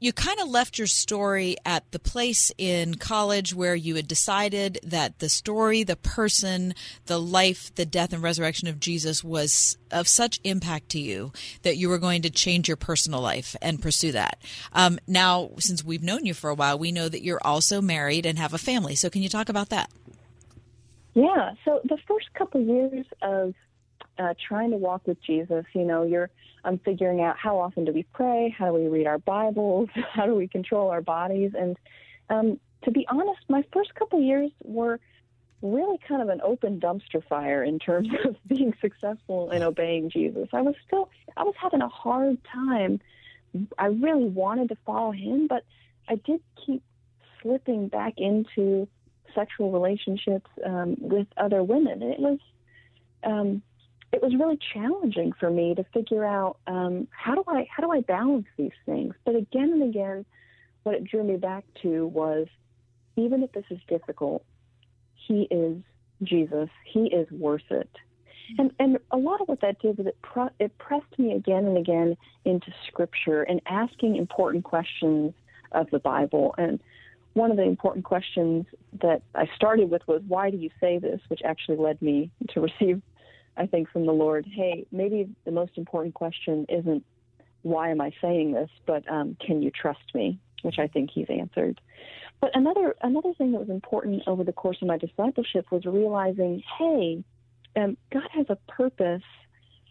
you kind of left your story at the place in college where you had decided that the story, the person, the life, the death, and resurrection of Jesus was of such impact to you that you were going to change your personal life and pursue that. Um, now, since we've known you for a while, we know that you're also married and have a family. So, can you talk about that? Yeah. So the first couple years of uh, trying to walk with Jesus, you know, you're I'm figuring out how often do we pray, how do we read our Bibles, [laughs] how do we control our bodies, and um, to be honest, my first couple years were really kind of an open dumpster fire in terms [laughs] of being successful in obeying Jesus. I was still I was having a hard time. I really wanted to follow him, but I did keep slipping back into sexual relationships um, with other women. And it was um, it was really challenging for me to figure out um, how do I how do I balance these things. But again and again, what it drew me back to was even if this is difficult, He is Jesus. He is worth it. And and a lot of what that did was it pre- it pressed me again and again into Scripture and asking important questions of the Bible and one of the important questions that I started with was, Why do you say this? which actually led me to receive I think, from the Lord, hey, maybe the most important question isn't why am I saying this, but um, can you trust me? Which I think He's answered. But another another thing that was important over the course of my discipleship was realizing, hey, um, God has a purpose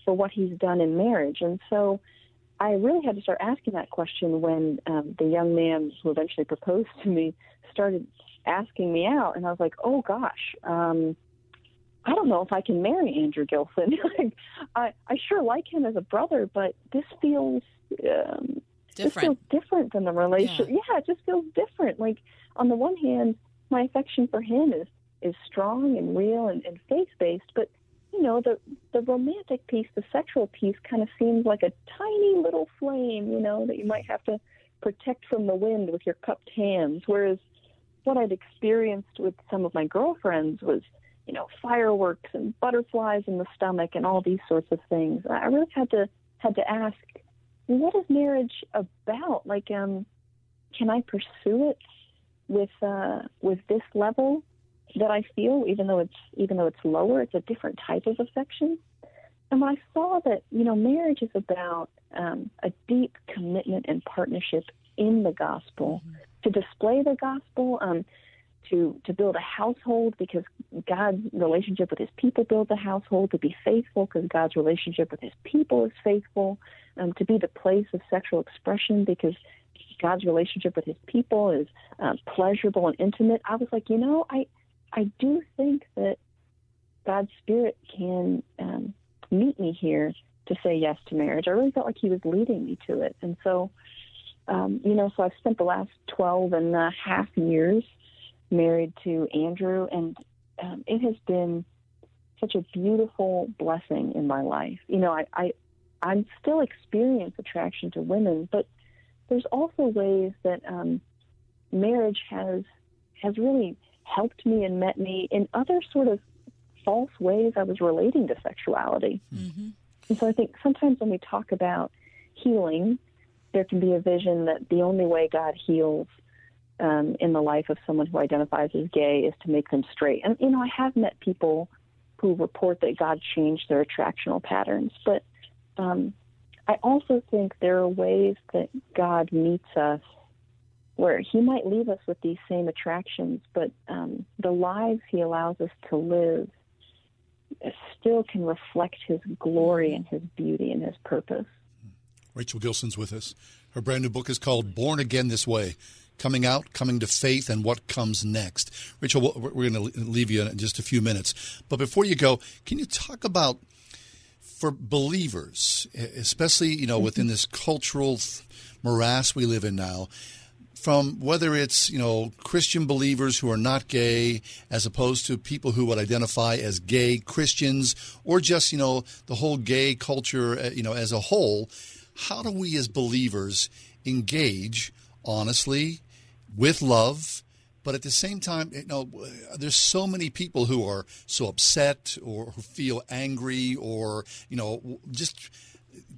for what He's done in marriage, and so I really had to start asking that question when um, the young man who eventually proposed to me started asking me out, and I was like, oh gosh. Um, I don't know if I can marry Andrew Gilson. [laughs] I I sure like him as a brother, but this feels um, different. This feels different than the relationship. Yeah. yeah, it just feels different. Like on the one hand, my affection for him is is strong and real and, and faith based, but you know the the romantic piece, the sexual piece, kind of seems like a tiny little flame, you know, that you might have to protect from the wind with your cupped hands. Whereas what I'd experienced with some of my girlfriends was you know, fireworks and butterflies in the stomach and all these sorts of things. I really had to had to ask, what is marriage about? Like, um, can I pursue it with uh, with this level that I feel, even though it's even though it's lower, it's a different type of affection. And when I saw that, you know, marriage is about um, a deep commitment and partnership in the gospel mm-hmm. to display the gospel. Um, to to build a household because God's relationship with His people builds a household. To be faithful because God's relationship with His people is faithful. Um, to be the place of sexual expression because God's relationship with His people is um, pleasurable and intimate. I was like, you know, I I do think that God's Spirit can um, meet me here to say yes to marriage. I really felt like He was leading me to it, and so. Um, you know, so I've spent the last 12 and a half years married to Andrew, and um, it has been such a beautiful blessing in my life. You know, I, I I'm still experience attraction to women, but there's also ways that um, marriage has has really helped me and met me in other sort of false ways I was relating to sexuality. Mm-hmm. And so I think sometimes when we talk about healing, there can be a vision that the only way God heals um, in the life of someone who identifies as gay is to make them straight. And you know, I have met people who report that God changed their attractional patterns, but um, I also think there are ways that God meets us where He might leave us with these same attractions, but um, the lives He allows us to live still can reflect His glory and His beauty and His purpose. Rachel Gilson's with us. Her brand new book is called Born Again This Way coming out, coming to faith, and what comes next. Rachel, we're going to leave you in just a few minutes. But before you go, can you talk about for believers, especially you know within this cultural morass we live in now, from whether it's you know Christian believers who are not gay, as opposed to people who would identify as gay Christians, or just you know the whole gay culture you know as a whole. How do we as believers engage honestly with love, but at the same time, you know, there's so many people who are so upset or who feel angry or you know just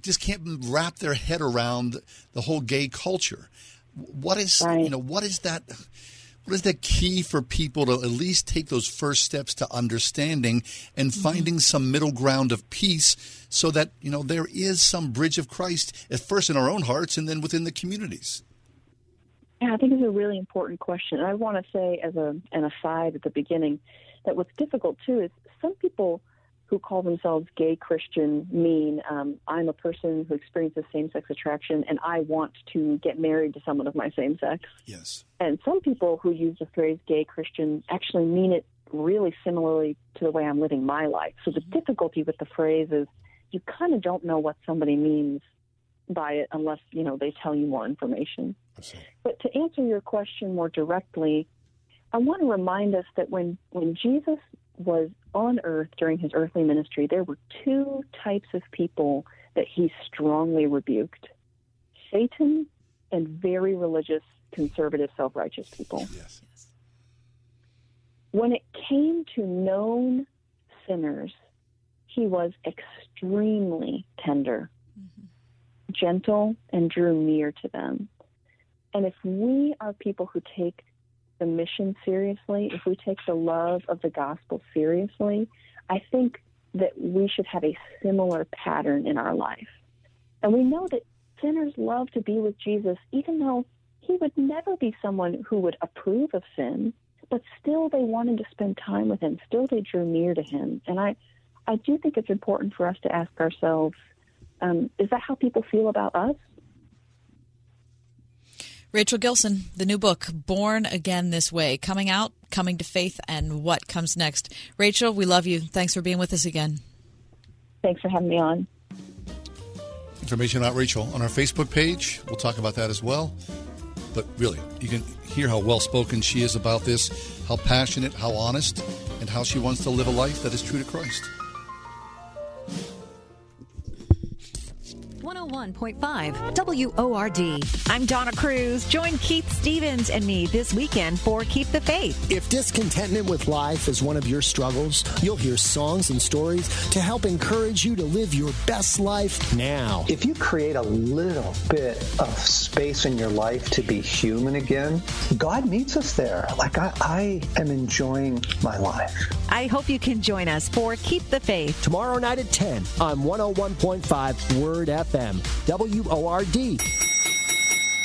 just can't wrap their head around the whole gay culture. What is you know what is that? What is the key for people to at least take those first steps to understanding and Mm-hmm. finding some middle ground of peace, so that you know there is some bridge of Christ at first in our own hearts and then within the communities. Yeah, I think it's a really important question. And I want to say, as a, an aside at the beginning, that what's difficult too is some people who call themselves gay Christian mean um, I'm a person who experiences same sex attraction and I want to get married to someone of my same sex. Yes. And some people who use the phrase gay Christian actually mean it really similarly to the way I'm living my life. So the difficulty with the phrase is you kind of don't know what somebody means by it unless, you know, they tell you more information. But to answer your question more directly, I want to remind us that when, when Jesus was on earth during his earthly ministry, there were two types of people that he strongly rebuked Satan and very religious, conservative, self righteous people. Yes. When it came to known sinners, he was extremely tender, gentle, and drew near to them. And if we are people who take the mission seriously, if we take the love of the gospel seriously, I think that we should have a similar pattern in our life. And we know that sinners love to be with Jesus, even though he would never be someone who would approve of sin, but still they wanted to spend time with him. Still they drew near to him. And I, I do think it's important for us to ask ourselves, um, is that how people feel about us? Rachel Gilson, the new book, Born Again This Way, coming out, coming to faith, and what comes next. Rachel, we love you. Thanks for being with us again. Thanks for having me on. Information about Rachel on our Facebook page. We'll talk about that as well. But really, you can hear how well spoken she is about this, how passionate, how honest, and how she wants to live a life that is true to Christ. 101.5 WORD. I'm Donna Cruz. Join Keith Stevens and me this weekend for Keep the Faith. If discontentment with life is one of your struggles, you'll hear songs and stories to help encourage you to live your best life now. If you create a little bit of space in your life to be human again, God meets us there. Like I, I am enjoying my life. I hope you can join us for Keep the Faith. Tomorrow night at 10 on 101.5 Word FM, WORD.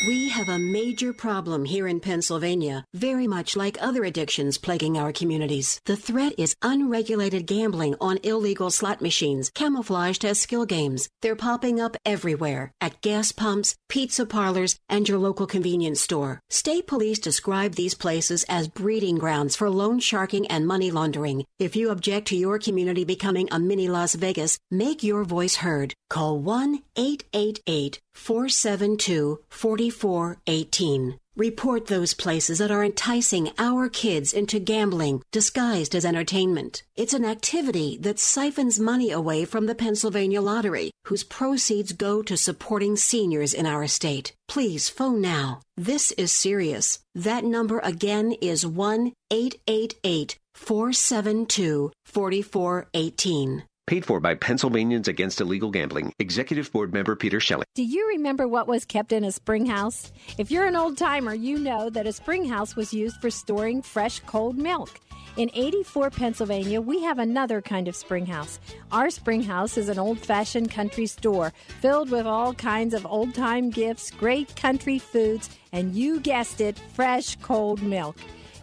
We have a major problem here in Pennsylvania, very much like other addictions plaguing our communities. The threat is unregulated gambling on illegal slot machines, camouflaged as skill games. They're popping up everywhere at gas pumps, pizza parlors, and your local convenience store. State police describe these places as breeding grounds for loan sharking and money laundering. If you object to your community becoming a mini Las Vegas, make your voice heard. Call 1 888 472 4418. Report those places that are enticing our kids into gambling disguised as entertainment. It's an activity that siphons money away from the Pennsylvania Lottery, whose proceeds go to supporting seniors in our state. Please phone now. This is serious. That number again is 1 888 472 4418. Paid for by Pennsylvanians Against Illegal Gambling. Executive Board Member Peter Shelley. Do you remember what was kept in a spring house? If you're an old timer, you know that a spring house was used for storing fresh cold milk. In 84, Pennsylvania, we have another kind of spring house. Our spring house is an old fashioned country store filled with all kinds of old time gifts, great country foods, and you guessed it, fresh cold milk.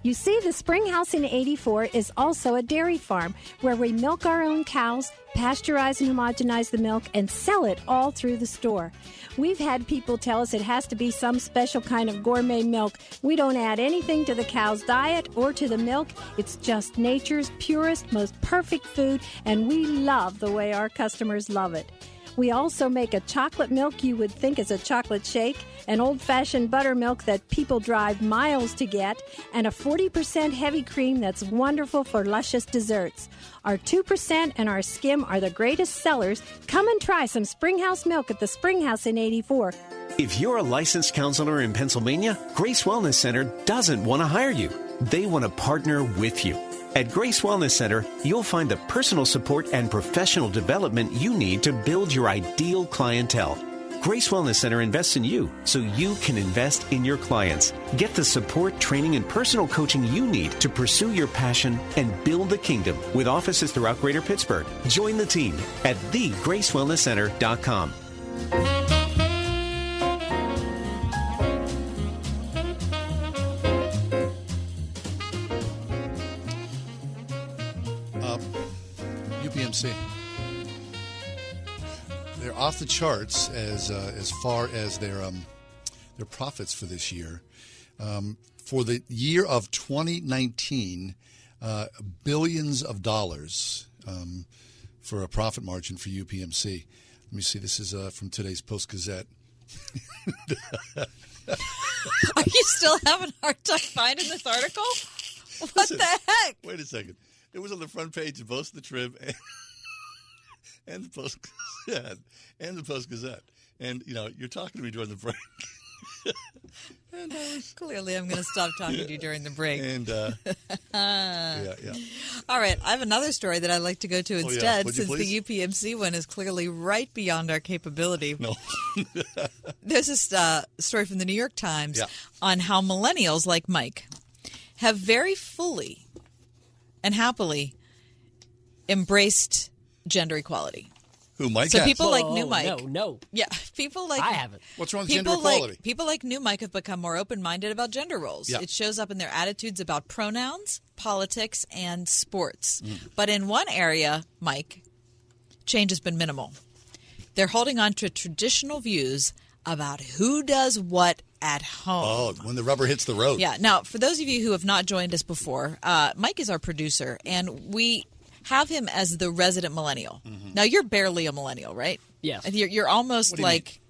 You see, the Spring House in 84 is also a dairy farm where we milk our own cows, pasteurize and homogenize the milk, and sell it all through the store. We've had people tell us it has to be some special kind of gourmet milk. We don't add anything to the cow's diet or to the milk. It's just nature's purest, most perfect food, and we love the way our customers love it. We also make a chocolate milk you would think is a chocolate shake, an old fashioned buttermilk that people drive miles to get, and a 40% heavy cream that's wonderful for luscious desserts. Our 2% and our skim are the greatest sellers. Come and try some Springhouse milk at the Springhouse in 84. If you're a licensed counselor in Pennsylvania, Grace Wellness Center doesn't want to hire you. They want to partner with you. At Grace Wellness Center, you'll find the personal support and professional development you need to build your ideal clientele. Grace Wellness Center invests in you so you can invest in your clients. Get the support, training, and personal coaching you need to pursue your passion and build the kingdom with offices throughout Greater Pittsburgh. Join the team at thegracewellnesscenter.com. UPMC. They're off the charts as uh, as far as their um, their profits for this year. Um, for the year of 2019, uh, billions of dollars um, for a profit margin for UPMC. Let me see. This is uh, from today's Post Gazette. [laughs] Are you still having a hard time finding this article? What Listen, the heck? Wait a second. It was on the front page of both the Trib and, [laughs] and the Post Gazette and the Post Gazette. And you know, you're talking to me during the break. [laughs] and I was, Clearly, I'm going to stop talking to you during the break. [laughs] and uh, [laughs] yeah, yeah. All right, I have another story that I'd like to go to Oh, yeah. instead, Would you since the UPMC one is clearly right beyond our capability. No. There's this uh, story from the New York Times Yeah. on how millennials like Mike have very fully and happily embraced gender equality. Who Mike? So has? people like New Mike. No, no. Yeah, people like I haven't. What's wrong with people gender equality? Like, people like New Mike have become more open-minded about gender roles. Yeah. It shows up in their attitudes about pronouns, politics, and sports. Mm. But in one area, Mike, change has been minimal. They're holding on to traditional views about who does what at home. Oh, when the rubber hits the road. Yeah. Now, for those of you who have not joined us before, uh, Mike is our producer, and we have him as the resident millennial. Mm-hmm. Now, you're barely a millennial, right? Yes. You're, you're almost What do you mean? like.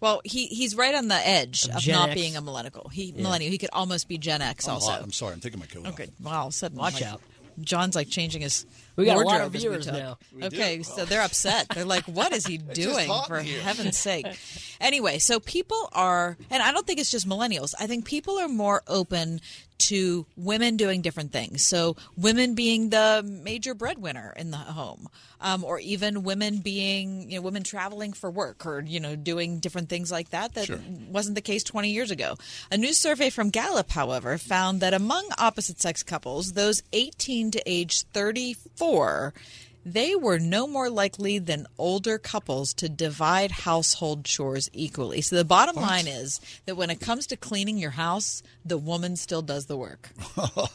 Well, he he's right on the edge Of Gen not X? being a millennial. He Yeah. millennial. He could almost be Gen X I'm also. hot. I'm sorry. I'm taking my coat oh, off. Okay. Well, all of Watch like, out. John's like changing his. We got a lot wardrobe of viewers now. We okay, do. so oh. they're upset. They're like, "What is he [laughs] doing? For here." heaven's sake!" [laughs] Anyway, so people are, and I don't think it's just millennials. I think people are more open to women doing different things. So women being the major breadwinner in the home, um, or even women being, you know, women traveling for work or you know doing different things like that. That Sure. wasn't the case 20 years ago. A new survey from Gallup, however, found that among opposite sex couples, those 18 to age 34, they were no more likely than older couples to divide household chores equally. So the bottom line is that when it comes to cleaning your house, the woman still does the work.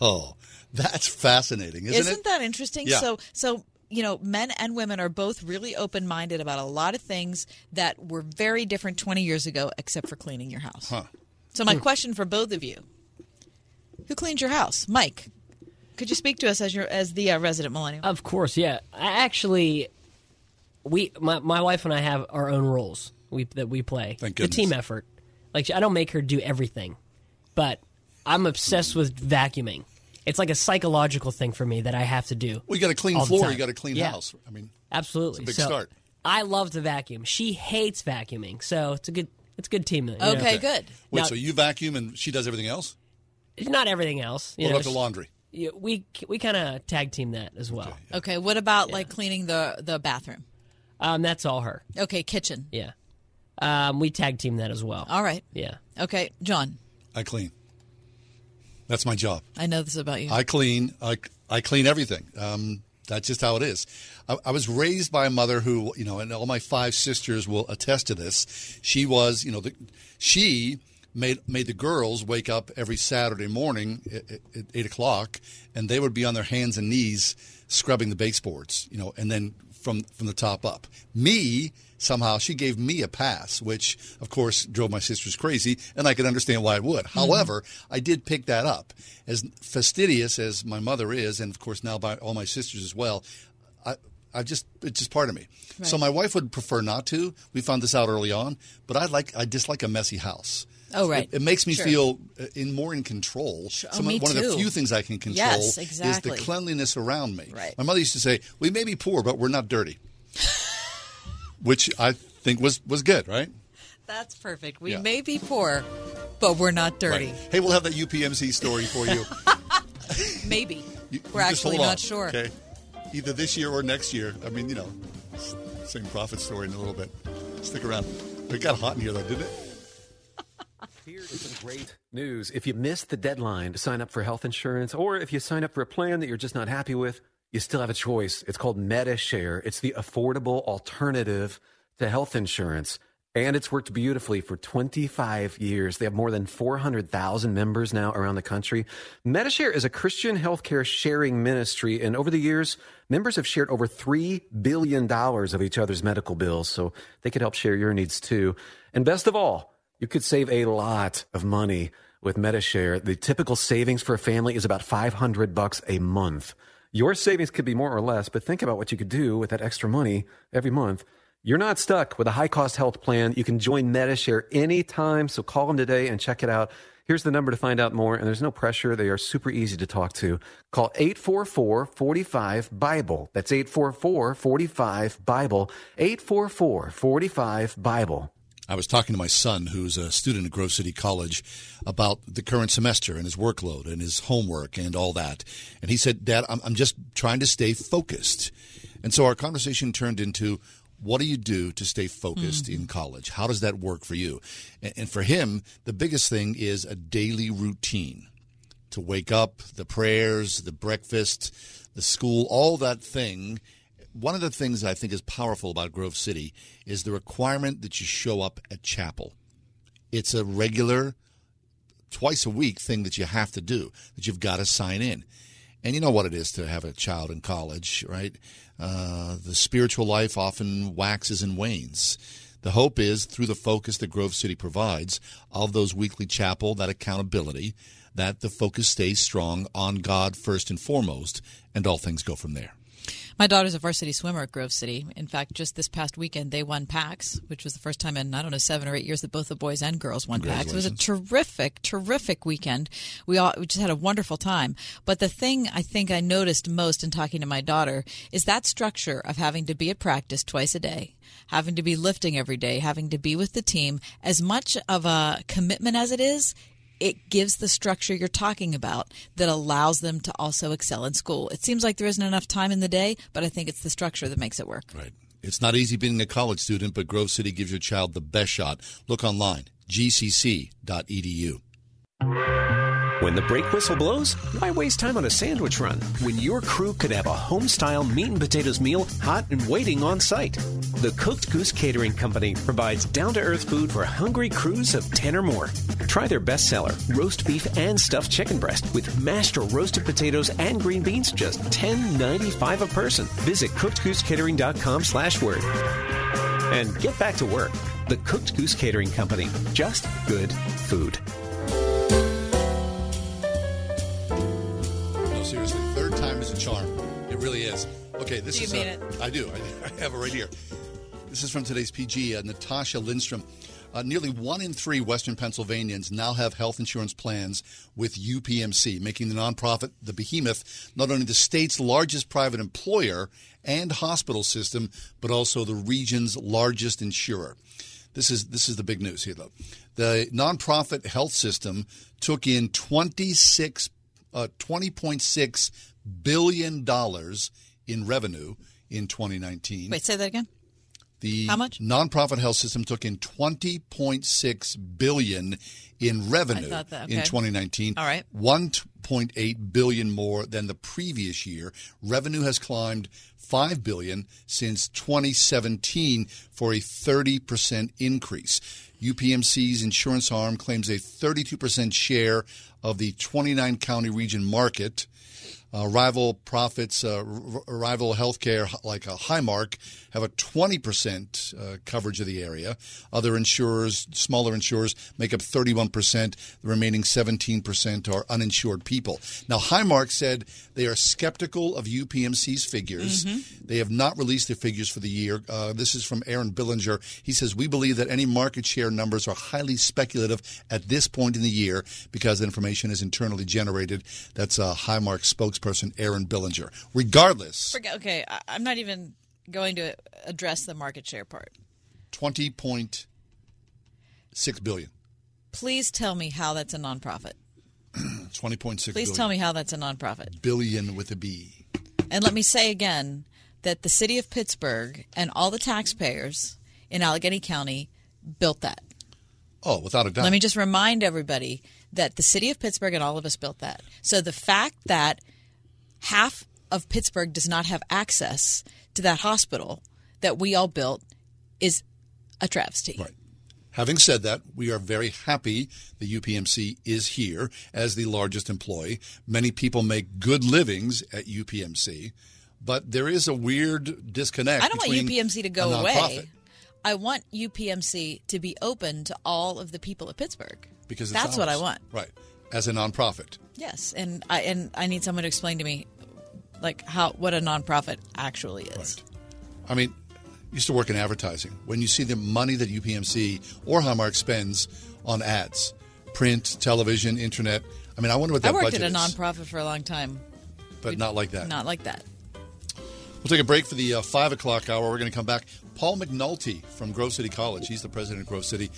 Oh, that's fascinating, isn't, Isn't it? that interesting? Yeah. So so you know, men and women are both really open minded about a lot of things that were very different 20 years ago, except for cleaning your house. Huh. So my hmm. question for both of you: Who cleans your house, Mike? Could you speak to us as your as the uh, resident millennial? Of course, yeah. I actually, we my, my wife and I have our own roles we that we play. Thank The team effort. Like I don't make her do everything, but I'm obsessed with vacuuming. It's like a psychological thing for me that I have to do. Well, you got a clean floor. time. You got a clean Yeah. house. I mean, Absolutely, It's a big So, start. I love to vacuum. She hates vacuuming, so it's a good it's a good team. you know. Okay, good. wait. Now- so you vacuum and she does everything else? Not everything else. You What know, about the laundry? Yeah, we we kind of tag team that as well. Okay, what about like cleaning the the bathroom? Um, that's all her. Okay, kitchen. Yeah. Um, we tag team that as well. All right. Yeah. Okay, John. I clean. That's my job. I know this about you. I clean. I, I clean everything. Um, that's just how it is. I, I was raised by a mother who, you know, and all my five sisters will attest to this. She was, you know, the, she made made the girls wake up every Saturday morning at, eight o'clock, and they would be on their hands and knees scrubbing the baseboards, you know, and then from from the top up. Me somehow she gave me a pass, which of course drove my sisters crazy, and I could understand why it would. Mm-hmm. However, I did pick that up. As fastidious as my mother is, and of course now by all my sisters as well, I. I just it's just part of me. So my wife would prefer not to. We found this out early on, but I like I dislike a messy house. Oh, right. It, it makes me Sure. feel uh, in more in control. Sure. Oh, Some me one of the few things I can control Yes, is the cleanliness around me. Right. My mother used to say, "We may be poor, but we're not dirty," [laughs] which I think was was good, right? That's perfect. We Yeah. may be poor, but we're not dirty. Right. Hey, we'll have that UPMC story for you. [laughs] Maybe. You- We're you actually not sure. Okay, either this year or next year. I mean, you know, same profit story in a little bit. Stick around. It got hot in here, though, didn't it? Here's some great news. If you missed the deadline to sign up for health insurance, or if you sign up for a plan that you're just not happy with, you still have a choice. It's called MediShare. It's the affordable alternative to health insurance. And it's worked beautifully for 25 years. They have more than 400,000 members now around the country. MediShare is a Christian healthcare sharing ministry. And over the years, members have shared over $3 billion of each other's medical bills. So they could help share your needs too. And best of all, you could save a lot of money with MediShare. The typical savings for a family is about 500 bucks a month. Your savings could be more or less, but think about what you could do with that extra money every month. You're not stuck with a high cost health plan. You can join MediShare anytime. So call them today and check it out. Here's the number to find out more, and there's no pressure. They are super easy to talk to. Call 844 45 Bible. That's 844 45 Bible. 844 45 Bible. I was talking to my son, who's a student at Grove City College, about the current semester and his workload and his homework and all that. And he said, Dad, I'm, I'm just trying to stay focused. And so our conversation turned into, what do you do to stay focused mm-hmm. in college? How does that work for you? And, and for him, the biggest thing is a daily routine to wake up, the prayers, the breakfast, the school, all that thing. One of the things that I think is powerful about Grove City is the requirement that you show up at chapel. It's a regular, twice a week thing that you have to do, that you've got to sign in. And you know what it is to have a child in college, right? Uh, the spiritual life often waxes and wanes. The hope is through the focus that Grove City provides of those weekly chapel, that accountability, that the focus stays strong on God first and foremost, and all things go from there. My daughter's a varsity swimmer at Grove City. In fact, just this past weekend, they won PACs, which was the first time in, I don't know, seven or eight years that both the boys and girls won PACs. It was a terrific, terrific weekend. We all we just had a wonderful time. But the thing I think I noticed most in talking to my daughter is that structure of having to be at practice twice a day, having to be lifting every day, having to be with the team. As much of a commitment as it is, it gives the structure you're talking about that allows them to also excel in school. It seems like there isn't enough time in the day, but I think it's the structure that makes it work. Right. It's not easy being a college student, but Grove City gives your child the best shot. Look online, gcc.edu. When the brake whistle blows, why waste time on a sandwich run when your crew could have a home style meat and potatoes meal hot and waiting on site? The Cooked Goose Catering Company provides down to earth food for hungry crews of 10 or more. Try their bestseller, roast beef and stuffed chicken breast with mashed or roasted potatoes and green beans, just $10.95 a person. Visit cookedgoosecatering.com slash word. And get back to work. The Cooked Goose Catering Company. Just good food. Seriously, third time is a charm. It really is. Okay, this you is. mean uh, it? I do. I, [laughs] I have it right here. This is from today's PG. Uh, Natasha Lindstrom. Uh, nearly one in three Western Pennsylvanians now have health insurance plans with UPMC, making the nonprofit, the behemoth, not only the state's largest private employer and hospital system, but also the region's largest insurer. This is this is the big news here, though. The nonprofit health system took in twenty six, uh, twenty point six billion dollars in revenue in 2019. Wait, say that again. The How much? nonprofit health system took in 20.6 billion in revenue that- in 2019. All right. 1.8 billion more than the previous year. Revenue has climbed 5 billion since 2017 for a 30% increase. UPMC's insurance arm claims a 32% share of the 29 county region market. Uh, rival profits, uh, r- rival healthcare like uh, Highmark have a 20% uh, coverage of the area. Other insurers, smaller insurers, make up 31%. The remaining 17% are uninsured people. Now, Highmark said they are skeptical of UPMC's figures. They have not released their figures for the year. Uh, this is from Aaron Billinger. He says, We believe that any market share numbers are highly speculative at this point in the year because the information is internally generated. That's uh, Highmark spokesperson Aaron Billinger. Regardless, Forget, okay, I, I'm not even going to address the market share part. 20.6 billion. Please tell me how that's a nonprofit. [clears throat] 20.6 Please billion. tell me how that's a nonprofit. Billion with a B. And let me say again that the city of Pittsburgh and all the taxpayers in Allegheny County built that. Oh, without a doubt. Let me just remind everybody that the city of Pittsburgh and all of us built that. So the fact that half of Pittsburgh does not have access to that hospital that we all built is a travesty. Right. Having said that, we are very happy the UPMC is here as the largest employee. Many people make good livings at UPMC, but there is a weird disconnect. I don't want UPMC to go away. I want UPMC to be open to all of the people of Pittsburgh. because it's That's what I want. Right. As a nonprofit. Yes, and I and I need someone to explain to me like how what a nonprofit actually is. I mean, used to work in advertising. When you see the money that UPMC or Highmark spends on ads, print, television, internet. I mean, I wonder what that is. I worked budget at a is, nonprofit for a long time. but not like that. Not like that. We'll take a break for the uh, five o'clock hour. We're going to come back. Paul McNulty from Grove City College. He's the president of Grove City.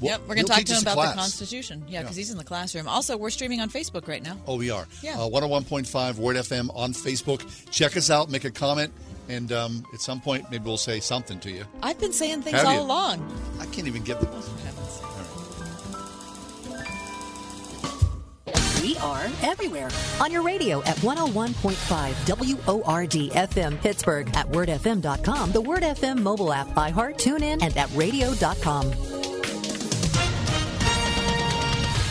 Well, yep, we're going to talk to him us a about the. Constitution. Yeah, because he's in the classroom. Also, we're streaming on Facebook right now. Oh, we are. Yeah. Uh, 101.5 Word FM on Facebook. Check us out, make a comment, and um, at some point, maybe we'll say something to you. I've been saying things Have all you? along. I can't even get the. We are everywhere. On your radio at 101.5 WORD FM Pittsburgh, at wordfm.com, the Word FM mobile app, iHeart, TuneIn, and at radio.com.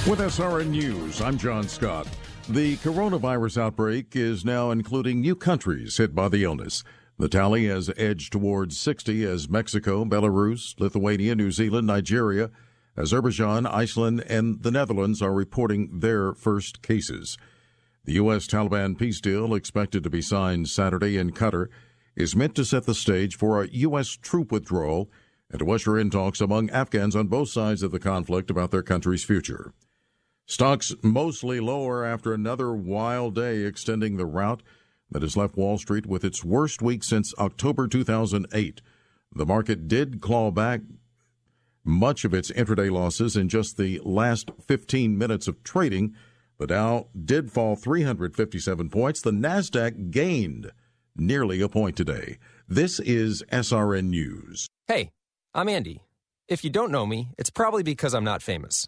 With SRN News, I'm John Scott. The coronavirus outbreak is now including new countries hit by the illness. The tally has edged towards 60 as Mexico, Belarus, Lithuania, New Zealand, Nigeria, Azerbaijan, Iceland, and the Netherlands are reporting their first cases. The U.S. Taliban peace deal, expected to be signed Saturday in Qatar, is meant to set the stage for a U.S. troop withdrawal and to usher in talks among Afghans on both sides of the conflict about their country's future. Stocks mostly lower after another wild day extending the rout that has left Wall Street with its worst week since October 2008. The market did claw back much of its intraday losses in just the last 15 minutes of trading. The Dow did fall 357 points. The Nasdaq gained nearly a point today. This is SRN News. Hey, I'm Andy. If you don't know me, it's probably because I'm not famous.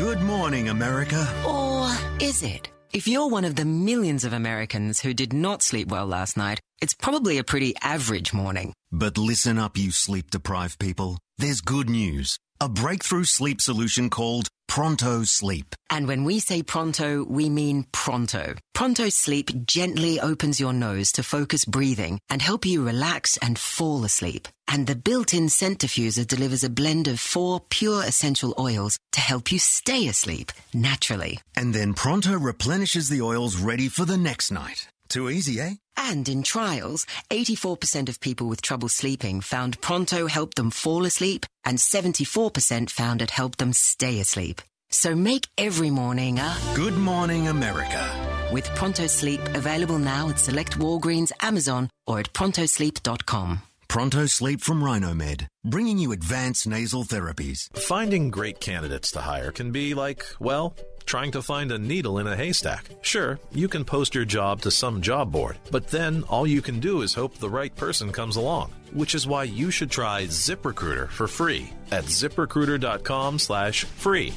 Good morning, America. Or is it? If you're one of the millions of Americans who did not sleep well last night, it's probably a pretty average morning. But listen up, you sleep deprived people. There's good news. A breakthrough sleep solution called Pronto Sleep. And when we say pronto, we mean pronto. Pronto Sleep gently opens your nose to focus breathing and help you relax and fall asleep. And the built-in scent diffuser delivers a blend of four pure essential oils to help you stay asleep naturally. And then Pronto replenishes the oils ready for the next night. Too easy, eh? And in trials, 84% of people with trouble sleeping found Pronto helped them fall asleep, and 74% found it helped them stay asleep. So make every morning a Good morning, America. with Pronto Sleep available now at select Walgreens, Amazon, or at prontosleep.com. Pronto Sleep from Rhinomed, bringing you advanced nasal therapies. Finding great candidates to hire can be like, well, trying to find a needle in a haystack. Sure, you can post your job to some job board, but then all you can do is hope the right person comes along. Which is why you should try ZipRecruiter for free at ziprecruiter.com/free.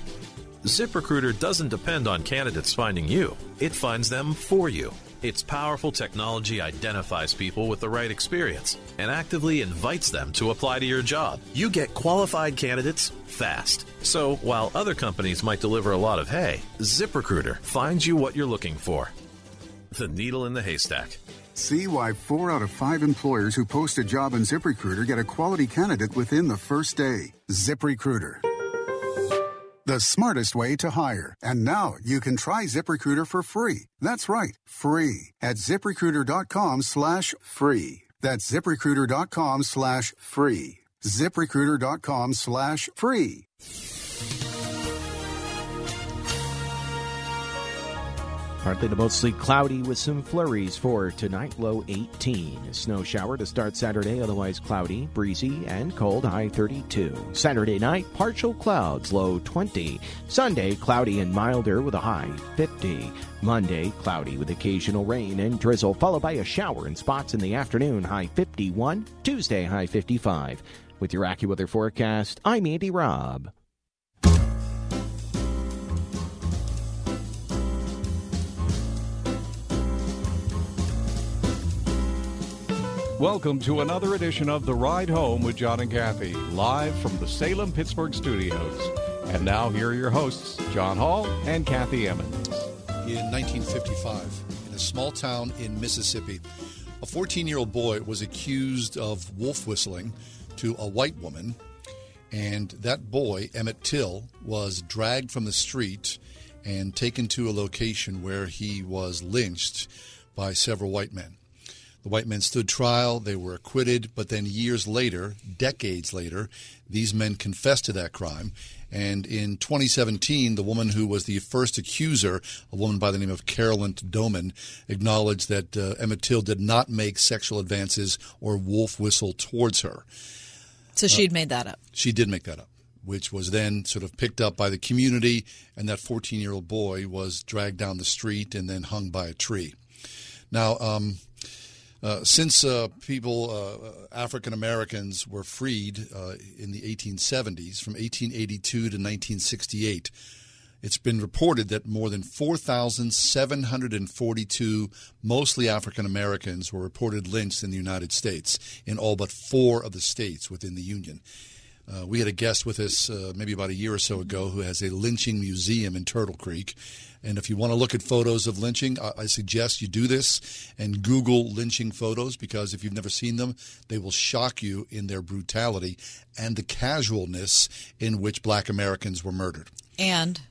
ZipRecruiter doesn't depend on candidates finding you; it finds them for you. Its powerful technology identifies people with the right experience and actively invites them to apply to your job. You get qualified candidates fast. So while other companies might deliver a lot of hay, ZipRecruiter finds you what you're looking for. The needle in the haystack. See why four out of five employers who post a job on ZipRecruiter get a quality candidate within the first day. ZipRecruiter. The smartest way to hire. And now you can try ZipRecruiter for free. That's right, free at ziprecruiter.com slash free. That's ziprecruiter.com slash free. ziprecruiter.com slash free. Partly to mostly cloudy with some flurries for tonight, low 18. A snow shower to start Saturday, otherwise cloudy, breezy, and cold, high 32. Saturday night, partial clouds, low 20. Sunday, cloudy and milder with a high 50. Monday, cloudy with occasional rain and drizzle, followed by a shower in spots in the afternoon, high 51. Tuesday, high 55. With your AccuWeather forecast, I'm Andy Robb. Welcome to another edition of The Ride Home with John and Kathy, live from the Salem Pittsburgh studios. And now, here are your hosts, John Hall and Kathy Emmons. In 1955, in a small town in Mississippi, a 14 year old boy was accused of wolf whistling to a white woman. And that boy, Emmett Till, was dragged from the street and taken to a location where he was lynched by several white men. The white men stood trial, they were acquitted, but then years later, decades later, these men confessed to that crime. And in 2017, the woman who was the first accuser, a woman by the name of Carolyn Donham, acknowledged that uh, Emmett Till did not make sexual advances or wolf whistle towards her. So she'd made that up. She did make that up, which was then sort of picked up by the community, and that 14 year old boy was dragged down the street and then hung by a tree. Now, um, uh, since uh, people, uh, African Americans, were freed uh, in the 1870s, from 1882 to 1968, it's been reported that more than 4,742 mostly African Americans were reported lynched in the United States, in all but four of the states within the Union. Uh, we had a guest with us uh, maybe about a year or so ago who has a lynching museum in Turtle Creek. And if you want to look at photos of lynching, I, I suggest you do this and Google lynching photos because if you've never seen them, they will shock you in their brutality and the casualness in which black Americans were murdered. And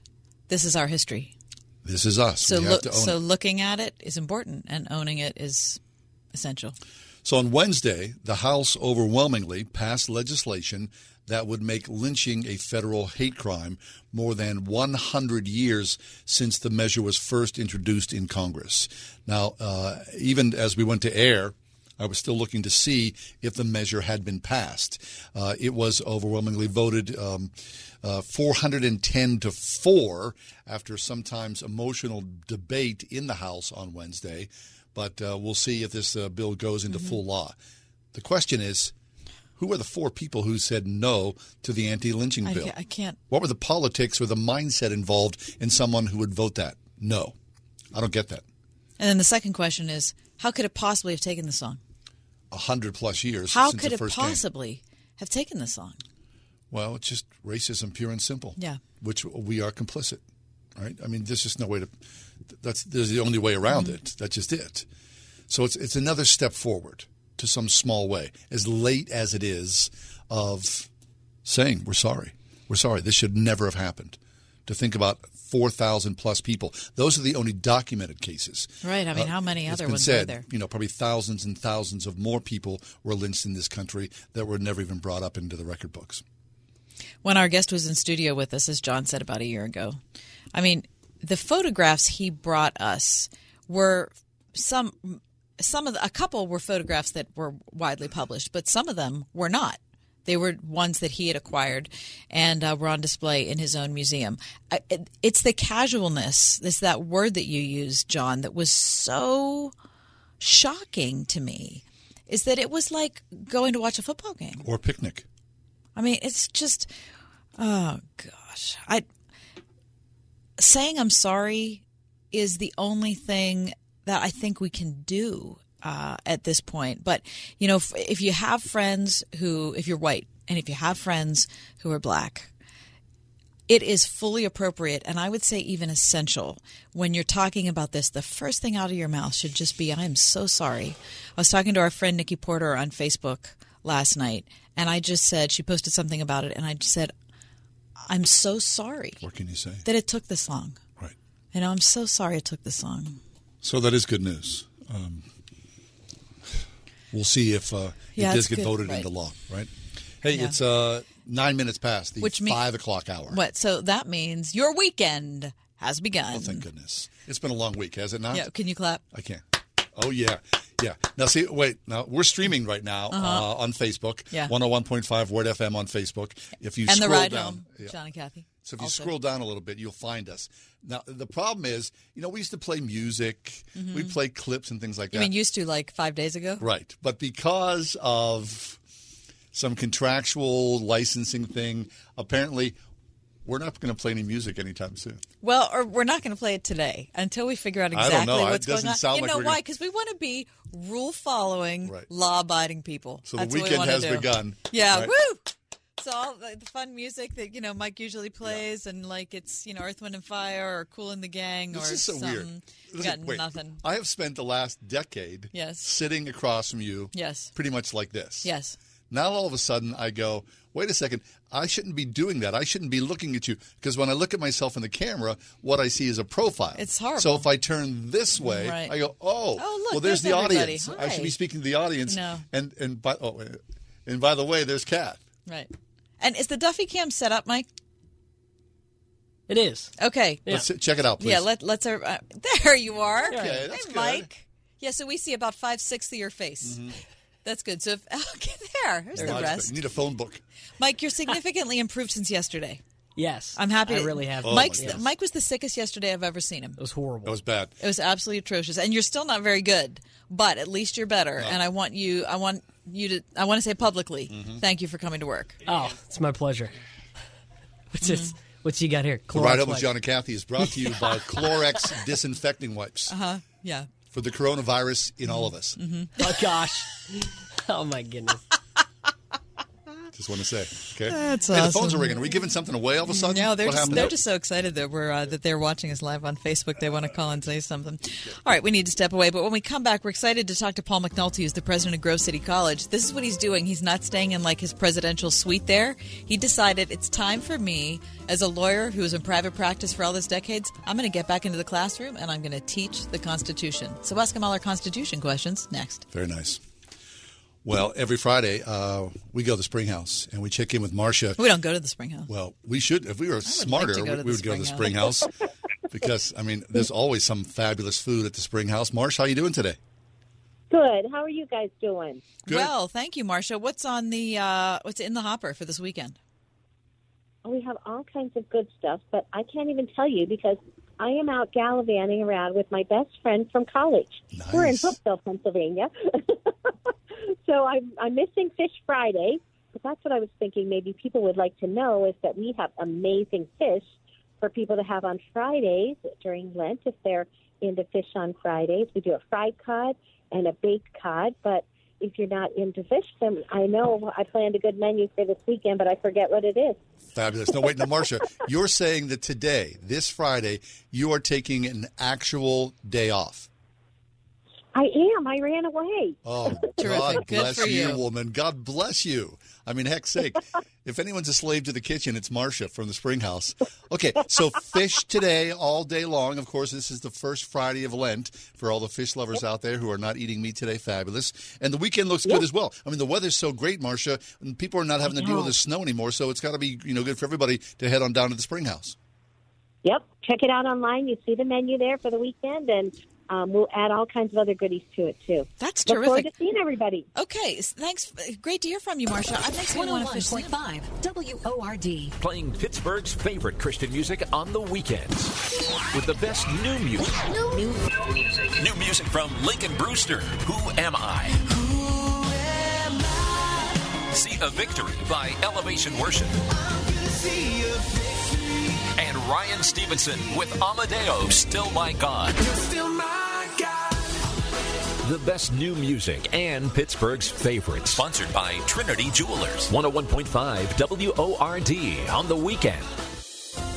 this is our history. This is us. So, we look, have to own so it. looking at it is important, and owning it is essential. So on Wednesday, the House overwhelmingly passed legislation that would make lynching a federal hate crime more than 100 years since the measure was first introduced in Congress. Now, uh, even as we went to air, I was still looking to see if the measure had been passed. Uh, it was overwhelmingly voted um, uh, 410 to 4 after sometimes emotional debate in the House on Wednesday. But uh, we'll see if this uh, bill goes into full law. The question is who were the four people who said no to the anti lynching bill? ca- I can't. What were the politics or the mindset involved in someone who would vote that? No. I don't get that. And then the second question is, how could it possibly have taken the song? A hundred plus years How could it first game. possibly have taken the song? Well, it's just racism, pure and simple. Yeah. Which we are complicit, right? I mean, there's just no way to. That's there's the only way around Mm-hmm. it. That's just it. So it's it's another step forward to some small way, as late as it is, of saying we're sorry. We're sorry. This should never have happened. To think about four thousand plus people. Those are the only documented cases. Right. I mean, uh, how many other ones said, there? You know, probably thousands and thousands of more people were lynched in this country that were never even brought up into the record books. When our guest was in studio with us, as John said about a year ago, I mean, the photographs he brought us were some some of the, a couple were photographs that were widely published, but some of them were not. They were ones that he had acquired and uh, were on display in his own museum. I, it, it's the casualness, it's that word that you used, John, that was so shocking to me. Is that it was like going to watch a football game. Or picnic. I mean, it's just, oh gosh, I saying I'm sorry is the only thing that I think we can do uh, at this point. But you know, if, if you have friends who, if you're white, and if you have friends who are black, it is fully appropriate and I would say even essential when you're talking about this. The first thing out of your mouth should just be, I am so sorry. I was talking to our friend Nikki Porter on Facebook last night and I just said, she posted something about it and I just said, I'm so sorry. What can you say? That it took this long. Right. You know, I'm so sorry it took this long. So that is good news. Um, we'll see if uh, Yeah, it does get good, voted right. into law, right? Hey, Yeah. it's uh, nine minutes past the Which mean- five o'clock hour. What? So that means your weekend has begun. Oh, thank goodness. It's been a long week, has it not? Yeah. Can you clap? I can't. Oh yeah, yeah. Now see, wait. Now we're streaming right now uh Uh-huh. on Facebook. Yeah. 101.5 Word FM on Facebook. If you and the scroll ride down, home, yeah. John and Kathy. So if you also. scroll down a little bit, you'll find us. Now the problem is, you know, we used to play music, Mhm. we play clips and things like You that. mean used to like five days ago? Right. But because of some contractual licensing thing, apparently we're not going to play any music anytime soon. Well, or we're not going to play it today until we figure out I don't exactly know. It what's going on. sound you like know we're why? gonna- Because we want to be rule following, law abiding people. So the That's what we weekend wanna has do. begun. Yeah, Right. woo! So all the, the fun music that you know Mike usually plays, and like it's you know Earth, Wind, and Fire, or Kool & the Gang, This or is so something. weird. Listen, got wait. nothing. I have spent the last decade Yes. sitting across from you Yes. pretty much like this. Yes. Now all of a sudden I go, wait a second, I shouldn't be doing that. I shouldn't be looking at you because when I look at myself in the camera, what I see is a profile. It's horrible. So if I turn this way, Right. I go, oh, Oh, look, well, there's, there's the everybody. audience. I should be speaking to the audience. No. And and by oh, and by the way, there's Kat. Right. And is the Duffy Cam set up, Mike? It is. Okay. Let's check it out, please. Yeah, let, let's. Uh, [laughs] there you are. Okay, hey, that's good. Mike. Yeah, so we see about five sixths of your face. [laughs] That's good. So if, [laughs] okay, there. There's the Much rest. You need a phone book. Mike, you're significantly improved since yesterday. Yes, I'm happy. I to- really have. Oh, Mike's my goodness. Mike was the sickest yesterday I've ever seen him. It was horrible. It was bad. It was absolutely atrocious, and you're still not very good. But at least you're better, and I want you. I want you to. I want to say publicly, Mm-hmm. thank you for coming to work. Oh, it's my pleasure. What's this? What's you got here? The Ride Home Clorox with John and Kathy is brought to you [laughs] by Clorox disinfecting wipes Uh huh. Yeah. for the coronavirus in all of us. Mm-hmm. Oh gosh. [laughs] oh my goodness. Just want to say, okay? That's hey, the phones are ringing. Are we giving something away all of a sudden? No, they're what just they're just so excited that we're uh, that they're watching us live on Facebook. They want to call and say something. All right, we need to step away, but when we come back, we're excited to talk to Paul McNulty, who's the president of Grove City College. This is what he's doing. He's not staying in like his presidential suite there. He decided it's time for me, as a lawyer who was in private practice for all those decades, I'm going to get back into the classroom and I'm going to teach the Constitution. So ask him all our Constitution questions next. Very nice. Well, every Friday uh, we go to the Spring House and we check in with Marcia. We don't go to the Spring House. Well, we should. If we were smarter, to go to we would go to the Spring Spring House because I mean, there's always some fabulous food at the Spring House. Marsh, how you doing today? Good. How are you guys doing? Well, thank you, Marcia. What's on the uh, what's in the hopper for this weekend? We have all kinds of good stuff, but I can't even tell you because I am out gallivanting around with my best friend from college. We're in Hoopville, Pennsylvania. [laughs] so I'm, I'm missing Fish Friday, but that's what I was thinking maybe people would like to know is that we have amazing fish for people to have on Fridays during Lent if they're into fish on Fridays. We do a fried cod and a baked cod, but if you're not into fish, then I know I planned a good menu for this weekend, but I forget what it is. Fabulous. No, wait, no, Marcia, [laughs] you're saying that today, this Friday, you are taking an actual day off. I am. I ran away. Oh, [laughs] God bless you, you. woman. God bless you. I mean, heck's sake. [laughs] if anyone's a slave to the kitchen, it's Marcia from the Spring House. Okay, so fish today all day long. Of course, this is the first Friday of Lent for all the fish lovers out there who are not eating meat today. Fabulous. And the weekend looks good as well. I mean, the weather's so great, Marcia, and people are not having to deal with the snow anymore, so it's got to be, you know, good for everybody to head on down to the Spring House. Yep. Check it out online. You see the menu there for the weekend, and um, we'll add all kinds of other goodies to it too. That's Look forward terrific. to seeing everybody. Okay, thanks. Great to hear from you, Marcia. I'm we want to fish. 101.5 WORD. Playing Pittsburgh's favorite Christian music on the weekends. With the best new music. New, music. New music from Lincoln Brewster. Who am I? See a Victory by Elevation Worship. Ryan Stevenson with Amadeo, Still My God. The best new music and Pittsburgh's favorites. Sponsored by Trinity Jewelers. 101.5 WORD on the weekend.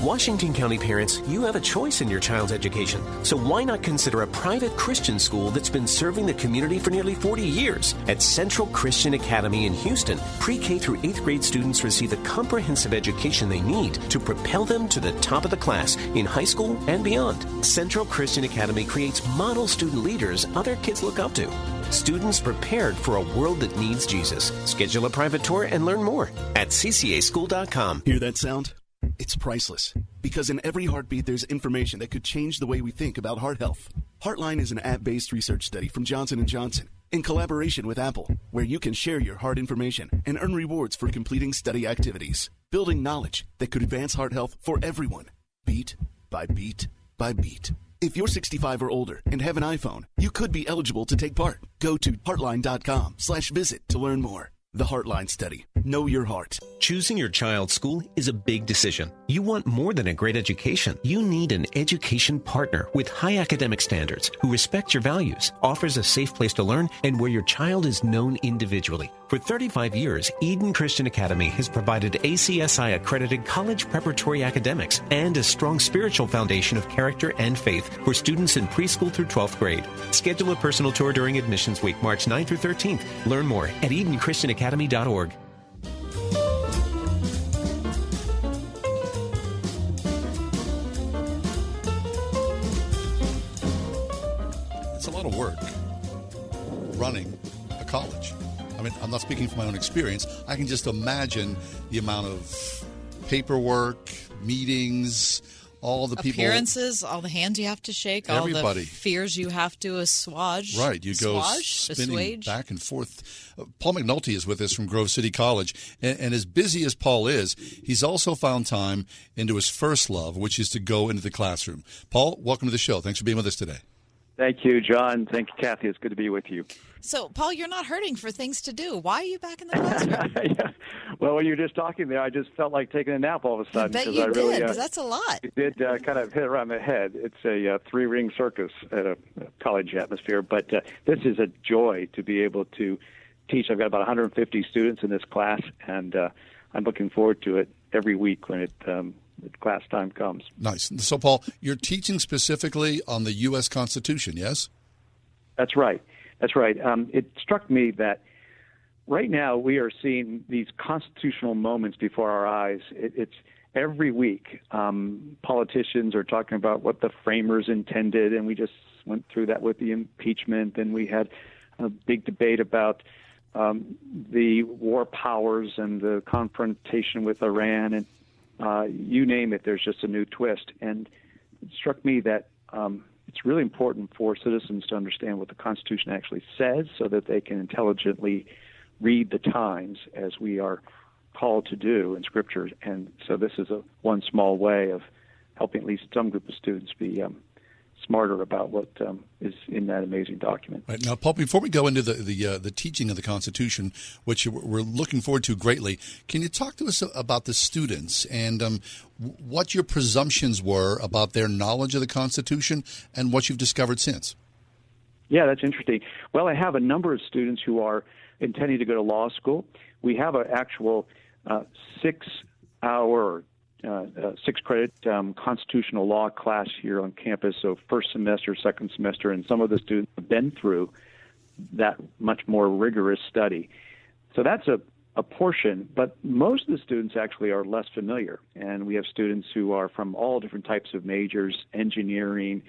Washington County parents, you have a choice in your child's education. So why not consider a private Christian school that's been serving the community for nearly 40 years? At Central Christian Academy in Houston, pre K through 8th grade students receive the comprehensive education they need to propel them to the top of the class in high school and beyond. Central Christian Academy creates model student leaders other kids look up to. Students prepared for a world that needs Jesus. Schedule a private tour and learn more at ccaschool.com. Hear that sound? It's priceless. Because in every heartbeat, there's information that could change the way we think about heart health. Heartline is an app-based research study from Johnson & Johnson in collaboration with Apple, where you can share your heart information and earn rewards for completing study activities, building knowledge that could advance heart health for everyone, beat by beat by beat. If you're 65 or older and have an iPhone, you could be eligible to take part. Go to heartline.com slash visit to learn more. The Heartline Study. Know your heart. Choosing your child's school is a big decision. You want more than a great education. You need an education partner with high academic standards who respects your values, offers a safe place to learn, and where your child is known individually. For 35 years, Eden Christian Academy has provided ACSI accredited college preparatory academics and a strong spiritual foundation of character and faith for students in preschool through 12th grade. Schedule a personal tour during admissions week, March 9th through 13th. Learn more at EdenChristianAcademy.org. It's a lot of work running a college. I mean, I'm not speaking from my own experience. I can just imagine the amount of paperwork, meetings, all the people. Appearances, all the hands you have to shake, all the fears you have to assuage. Right, you go Assuage? spinning Assuage? back and forth. Uh, Paul McNulty is with us from Grove City College, and, and as busy as Paul is, he's also found time into his first love, which is to go into the classroom. Paul, welcome to the show. Thanks for being with us today. Thank you, John. Thank you, Kathy. It's good to be with you. So, Paul, you're not hurting for things to do. Why are you back in the classroom? [laughs] Well, when you were just talking there, I just felt like taking a nap all of a sudden. bet 'cause you I really, did, uh, 'cause that's a lot. It did uh, kind of hit around the head. It's a uh, three ring circus at a college atmosphere, but uh, this is a joy to be able to teach. I've got about 150 students in this class, and uh, I'm looking forward to it every week when it um, class time comes. Nice. So, Paul, you're teaching specifically on the U.S. Constitution, yes? That's right. That's right. Um, it struck me that right now we are seeing these constitutional moments before our eyes. It, it's every week um, politicians are talking about what the framers intended, and we just went through that with the impeachment, and we had a big debate about um, the war powers and the confrontation with Iran, and uh, you name it. There's just a new twist, and it struck me that. Um, it's really important for citizens to understand what the Constitution actually says so that they can intelligently read the times as we are called to do in Scripture. And so this is a one small way of helping at least some group of students be um, smarter about what um, is in that amazing document. Right now, Paul. Before we go into the the, uh, the teaching of the Constitution, which we're looking forward to greatly, can you talk to us about the students and um, what your presumptions were about their knowledge of the Constitution and what you've discovered since? Yeah, that's interesting. Well, I have a number of students who are intending to go to law school. We have an actual uh, six-hour, uh, uh, six-credit um, constitutional law class here on campus. So first semester, second semester, and some of the students have been through that much more rigorous study. So that's a a portion, but most of the students actually are less familiar. And we have students who are from all different types of majors, engineering,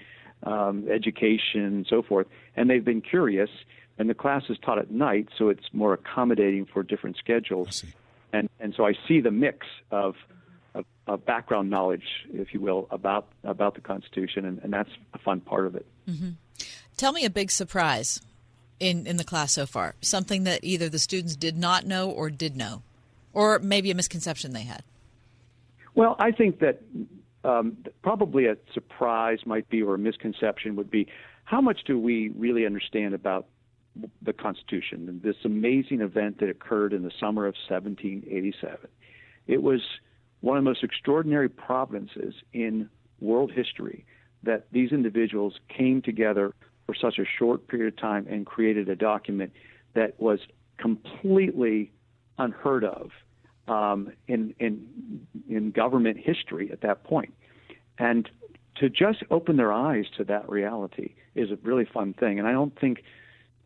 um, education, so forth, and they've been curious. And the class is taught at night, so it's more accommodating for different schedules. And and so I see the mix of, of background knowledge, if you will, about about the Constitution, and, and that's a fun part of it. hmm Tell me a big surprise in, in the class so far. Something that either the students did not know or did know, or maybe a misconception they had. Well, I think that um, probably a surprise might be, or a misconception would be, how much do we really understand about the Constitution and this amazing event that occurred in the summer of 1787? It was one of the most extraordinary providences in world history that these individuals came together for such a short period of time and created a document that was completely unheard of um, in in in government history at that point, and to just open their eyes to that reality is a really fun thing. And I don't think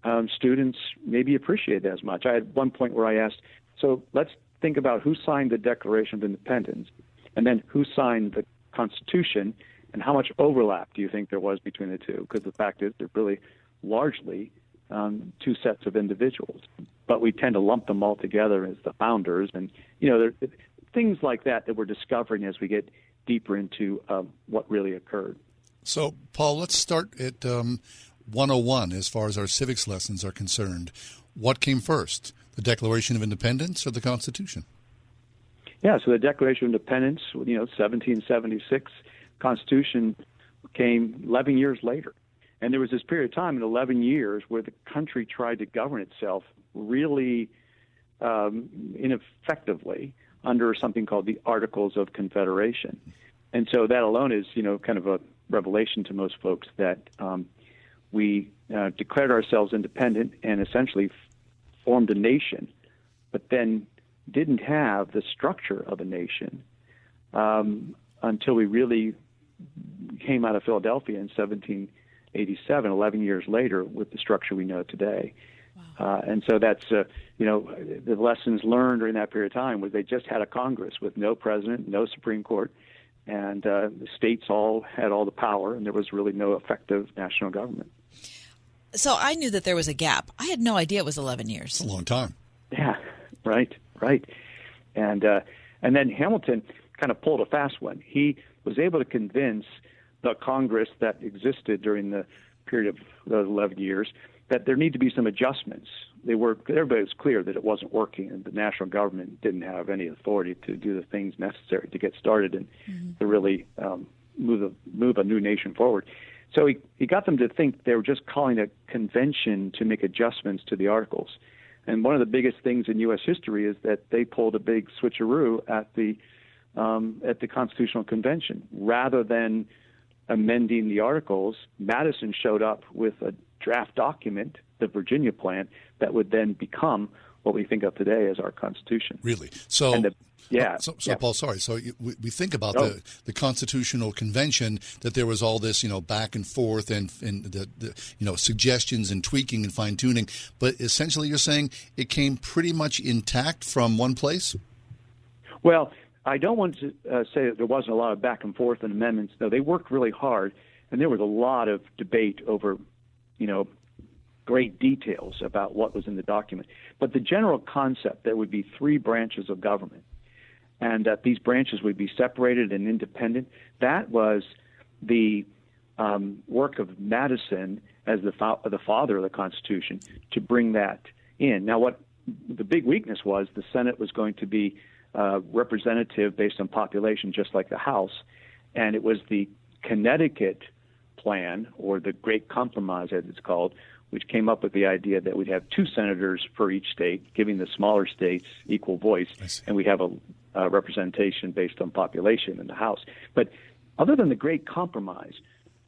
um, students maybe appreciate that as much. I had one point where I asked, so let's think about who signed the Declaration of Independence, and then who signed the Constitution, and how much overlap do you think there was between the two? Because the fact is, they're really largely um, two sets of individuals, but we tend to lump them all together as the founders, and you know, there, things like that that we're discovering as we get deeper into um, what really occurred. So, Paul, let's start at um, 101 as far as our civics lessons are concerned. What came first, the Declaration of Independence or the Constitution? Yeah, so the Declaration of Independence, you know, 1776, Constitution came 11 years later. And there was this period of time in 11 years where the country tried to govern itself really um, ineffectively under something called the Articles of Confederation. And so that alone is, you know, kind of a revelation to most folks that um, we uh, declared ourselves independent and essentially formed a nation, but then didn't have the structure of a nation um, until we really came out of Philadelphia in 1787, 11 years later, with the structure we know today. Uh, and so that's, uh, you know, the lessons learned during that period of time was they just had a Congress with no president, no Supreme Court, and uh, the states all had all the power, and there was really no effective national government. So I knew that there was a gap. I had no idea it was 11 years. It's a long time. Yeah, right, right. And uh, and then Hamilton kind of pulled a fast one. He was able to convince the Congress that existed during the period of those 11 years that there need to be some adjustments. They were everybody was clear that it wasn't working, and the national government didn't have any authority to do the things necessary to get started and mm-hmm. to really um, move a move a new nation forward. So he, he got them to think they were just calling a convention to make adjustments to the articles. And one of the biggest things in U.S. history is that they pulled a big switcheroo at the um, at the Constitutional Convention. Rather than amending the articles, Madison showed up with a draft document, the Virginia Plan, that would then become what we think of today as our Constitution. Really? So, the, yeah. So, so yeah. Paul, sorry. So we, we think about oh. the, the Constitutional Convention that there was all this, you know, back and forth and, and the, the you know suggestions and tweaking and fine tuning, but essentially you're saying it came pretty much intact from one place. Well, I don't want to uh, say that there wasn't a lot of back and forth and amendments. No, they worked really hard, and there was a lot of debate over, you know, great details about what was in the document. But the general concept there would be three branches of government, and that these branches would be separated and independent. That was the um, work of Madison as the fa- the father of the Constitution to bring that in. Now, what the big weakness was, the Senate was going to be uh, representative based on population, just like the House, and it was the Connecticut plan or the Great Compromise, as it's called, which came up with the idea that we'd have two senators for each state, giving the smaller states equal voice, and we have a, a representation based on population in the House. But other than the Great Compromise,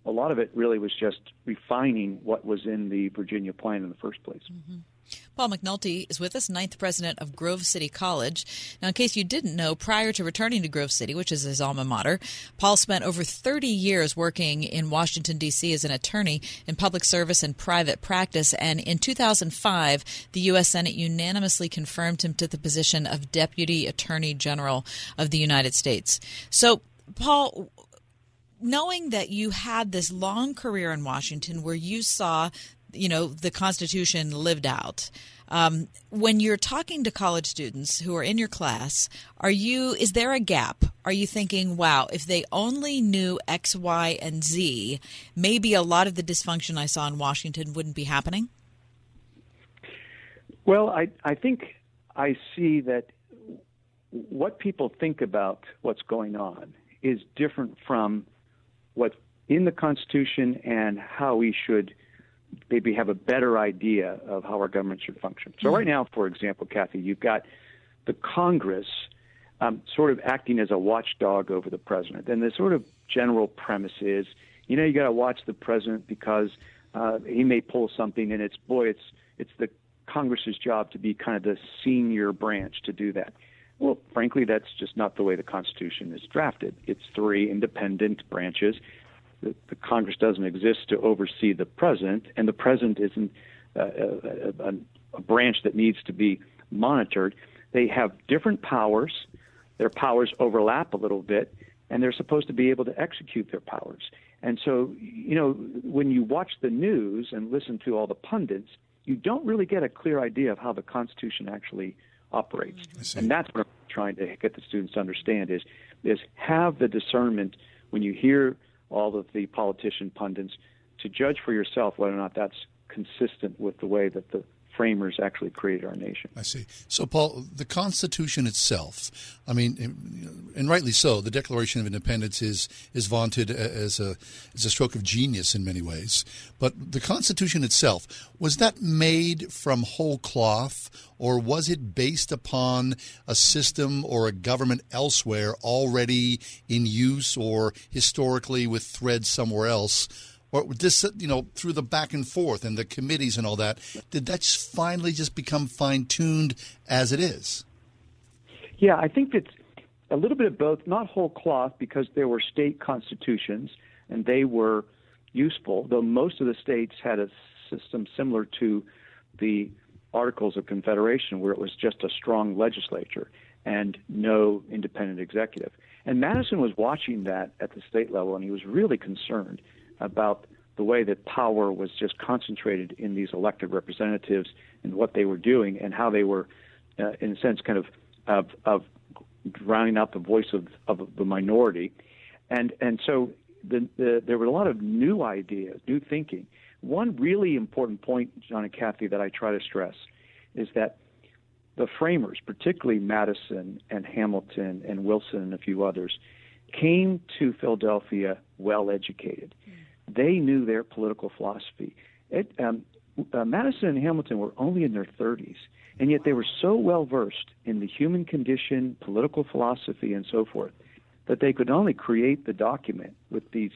a lot of it really was just refining what was in the Virginia plan in the first place. Mm-hmm. Paul McNulty is with us, ninth president of Grove City College. Now, in case you didn't know, prior to returning to Grove City, which is his alma mater, Paul spent over 30 years working in Washington, D.C. as an attorney in public service and private practice. And in 2005, the U.S. Senate unanimously confirmed him to the position of Deputy Attorney General of the United States. So, Paul, knowing that you had this long career in Washington where you saw you know the Constitution lived out. Um, when you're talking to college students who are in your class, are you is there a gap? Are you thinking, wow, if they only knew X, Y, and Z, maybe a lot of the dysfunction I saw in Washington wouldn't be happening? Well, I I think I see that what people think about what's going on is different from what's in the Constitution and how we should maybe have a better idea of how our government should function. So, right now, for example, Kathy, you've got the Congress um, sort of acting as a watchdog over the president. And the sort of general premise is you know, you got to watch the president because uh, he may pull something, and it's boy, it's it's the Congress's job to be kind of the senior branch to do that. Well, frankly, that's just not the way the Constitution is drafted. It's three independent branches. The, the Congress doesn't exist to oversee the president, and the president isn't uh, a, a, a branch that needs to be monitored. They have different powers. Their powers overlap a little bit, and they're supposed to be able to execute their powers. And so, you know, when you watch the news and listen to all the pundits, you don't really get a clear idea of how the Constitution actually operates. And that's what I'm trying to get the students to understand is is have the discernment when you hear all of the politician pundits to judge for yourself whether or not that's consistent with the way that the framers actually created our nation. I see. So, Paul, the Constitution itself, I mean, and rightly so, the Declaration of Independence is, is vaunted as a, as a stroke of genius in many ways. But the Constitution itself, was that made from whole cloth, or was it based upon a system or a government elsewhere already in use or historically with threads somewhere else? Or this, you know, through the back and forth and the committees and all that, did that just finally just become fine tuned as it is? Yeah, I think it's a little bit of both, not whole cloth, because there were state constitutions and they were useful, though most of the states had a system similar to the Articles of Confederation, where it was just a strong legislature and no independent executive. And Madison was watching that at the state level, and he was really concerned about the way that power was just concentrated in these elected representatives and what they were doing and how they were, uh, in a sense, kind of of, of drowning out the voice of, of the minority, and and so the, the, there were a lot of new ideas, new thinking. One really important point, John and Kathy, that I try to stress is that the framers, particularly Madison and Hamilton and Wilson and a few others, came to Philadelphia well educated. Mm they knew their political philosophy. It, um, uh, Madison and Hamilton were only in their 30s, and yet they were so well versed in the human condition, political philosophy, and so forth that they could only create the document with these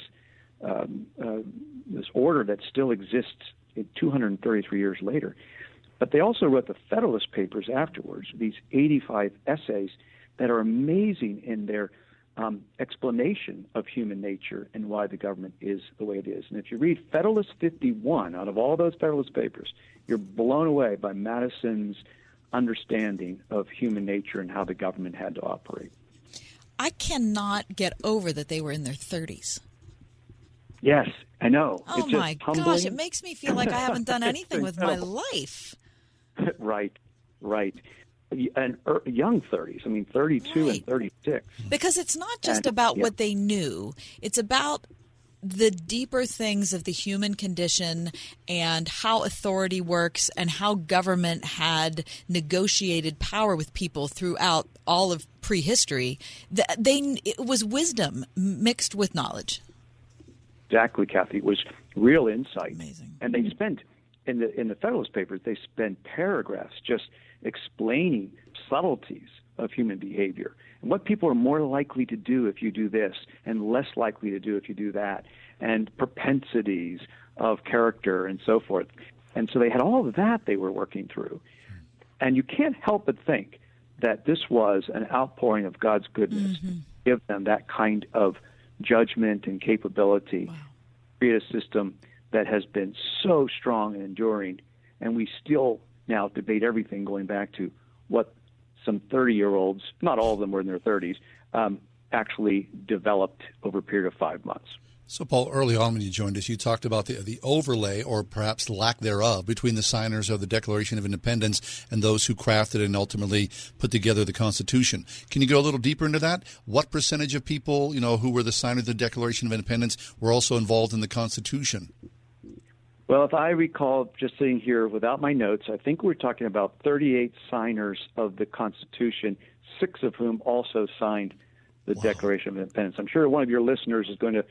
um, uh, this order that still exists 233 years later. But they also wrote the Federalist Papers afterwards, these 85 essays that are amazing in their um, explanation of human nature and why the government is the way it is. And if you read Federalist 51 out of all those Federalist Papers, you're blown away by Madison's understanding of human nature and how the government had to operate. I cannot get over that they were in their 30s. Yes, I know. Oh it's my gosh, it makes me feel like I haven't done [laughs] anything with my life. [laughs] right, right and er, young 30s. I mean, 32 right. and 36. Because it's not just and, about yeah. what they knew, it's about the deeper things of the human condition and how authority works and how government had negotiated power with people throughout all of prehistory. They it was wisdom mixed with knowledge. Exactly, Kathy. It was real insight. Amazing. And they spent in the in the Federalist Papers. They spent paragraphs just explaining subtleties of human behavior and what people are more likely to do if you do this and less likely to do if you do that, and propensities of character and so forth. And so they had all of that they were working through. And you can't help but think that this was an outpouring of God's goodness. Mm-hmm. Give them that kind of judgment and capability. Wow. Create a system that has been so strong and enduring, and we still now debate everything going back to what some 30 year olds, not all of them were in their 30s, um, actually developed over a period of five months. So, Paul, early on when you joined us, you talked about the, the overlay, or perhaps lack thereof, between the signers of the Declaration of Independence and those who crafted and ultimately put together the Constitution. Can you go a little deeper into that? What percentage of people, you know, who were the signers of the Declaration of Independence were also involved in the Constitution? Well, if I recall, just sitting here without my notes, I think we're talking about 38 signers of the Constitution, six of whom also signed the wow. Declaration of Independence. I'm sure one of your listeners is going to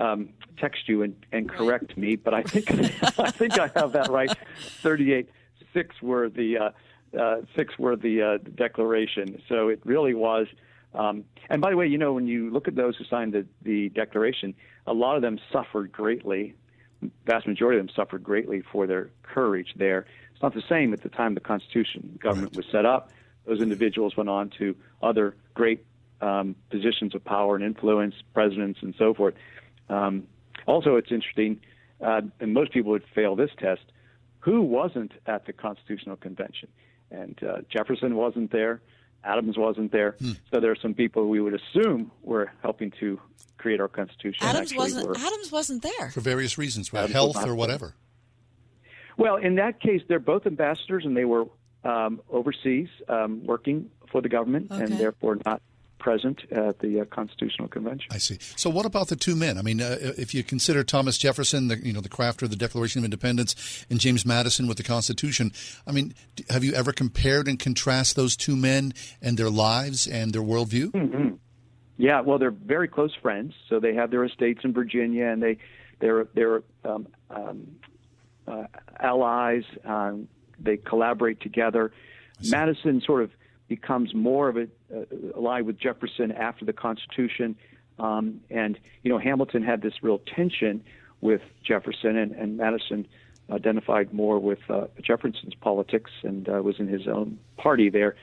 um, text you and, and correct me, but I think [laughs] [laughs] I think I have that right. 38, six were the uh, uh, six were the uh, Declaration. So it really was. Um, and by the way, you know, when you look at those who signed the, the Declaration, a lot of them suffered greatly vast majority of them suffered greatly for their courage there. It's not the same at the time the Constitution government was set up. Those individuals went on to other great um, positions of power and influence, presidents and so forth. Um, also, it's interesting, uh, and most people would fail this test. Who wasn't at the Constitutional Convention? And uh, Jefferson wasn't there. Adams wasn't there. Hmm. So there are some people we would assume were helping to create our Constitution. Adams wasn't. were. Adams wasn't there. For various reasons, right? Adams health was not or there. whatever. Well, in that case, they're both ambassadors, and they were um, overseas um, working for the government, and therefore not present at the uh, Constitutional Convention. I see. So, what about the two men? I mean, uh, if you consider Thomas Jefferson, the you know the crafter of the Declaration of Independence, and James Madison with the Constitution, I mean, have you ever compared and contrast those two men and their lives and their worldview? Mhm. Yeah, well, they're very close friends, so they have their estates in Virginia, and they they're they're um, um, uh, allies. Um, they collaborate together. Madison sort of becomes more of a uh, ally with Jefferson after the Constitution, um, and you know Hamilton had this real tension with Jefferson, and, and Madison identified more with uh, Jefferson's politics and uh, was in his own party there.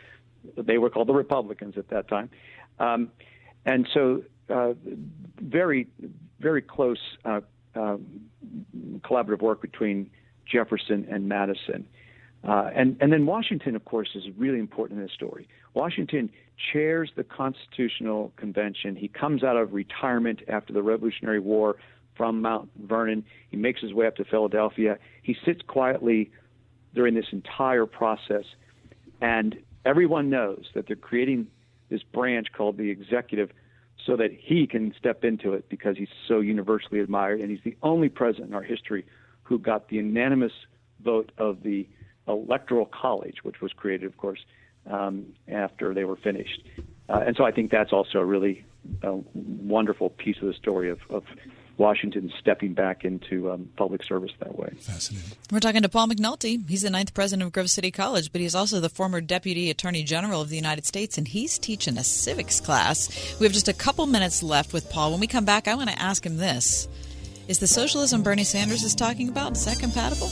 They were called the Republicans at that time. Um, and so uh, very, very close uh, um, collaborative work between Jefferson and Madison. Uh, and, and then Washington, of course, is really important in this story. Washington chairs the Constitutional Convention. He comes out of retirement after the Revolutionary War from Mount Vernon. He makes his way up to Philadelphia. He sits quietly during this entire process, and everyone knows that they're creating this branch called the executive so that he can step into it because he's so universally admired, and he's the only president in our history who got the unanimous vote of the electoral college, which was created, of course, um, after they were finished. Uh, and so I think that's also a really uh, wonderful piece of the story of, of Washington stepping back into um, public service that way. Fascinating. We're talking to Paul McNulty. He's the ninth president of Grove City College, but he's also the former deputy attorney general of the United States, and he's teaching a civics class. We have just a couple minutes left with Paul. When we come back, I want to ask him this: Is the socialism Bernie Sanders is talking about is that compatible?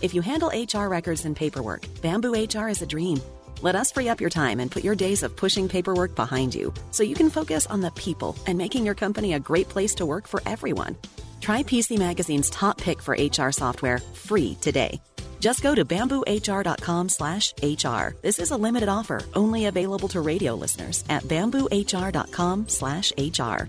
If you handle HR records and paperwork, Bamboo HR is a dream. Let us free up your time and put your days of pushing paperwork behind you so you can focus on the people and making your company a great place to work for everyone. Try PC Magazine's top pick for HR software free today. Just go to bamboohr.com slash HR. This is a limited offer, only available to radio listeners at bamboohr.com slash HR.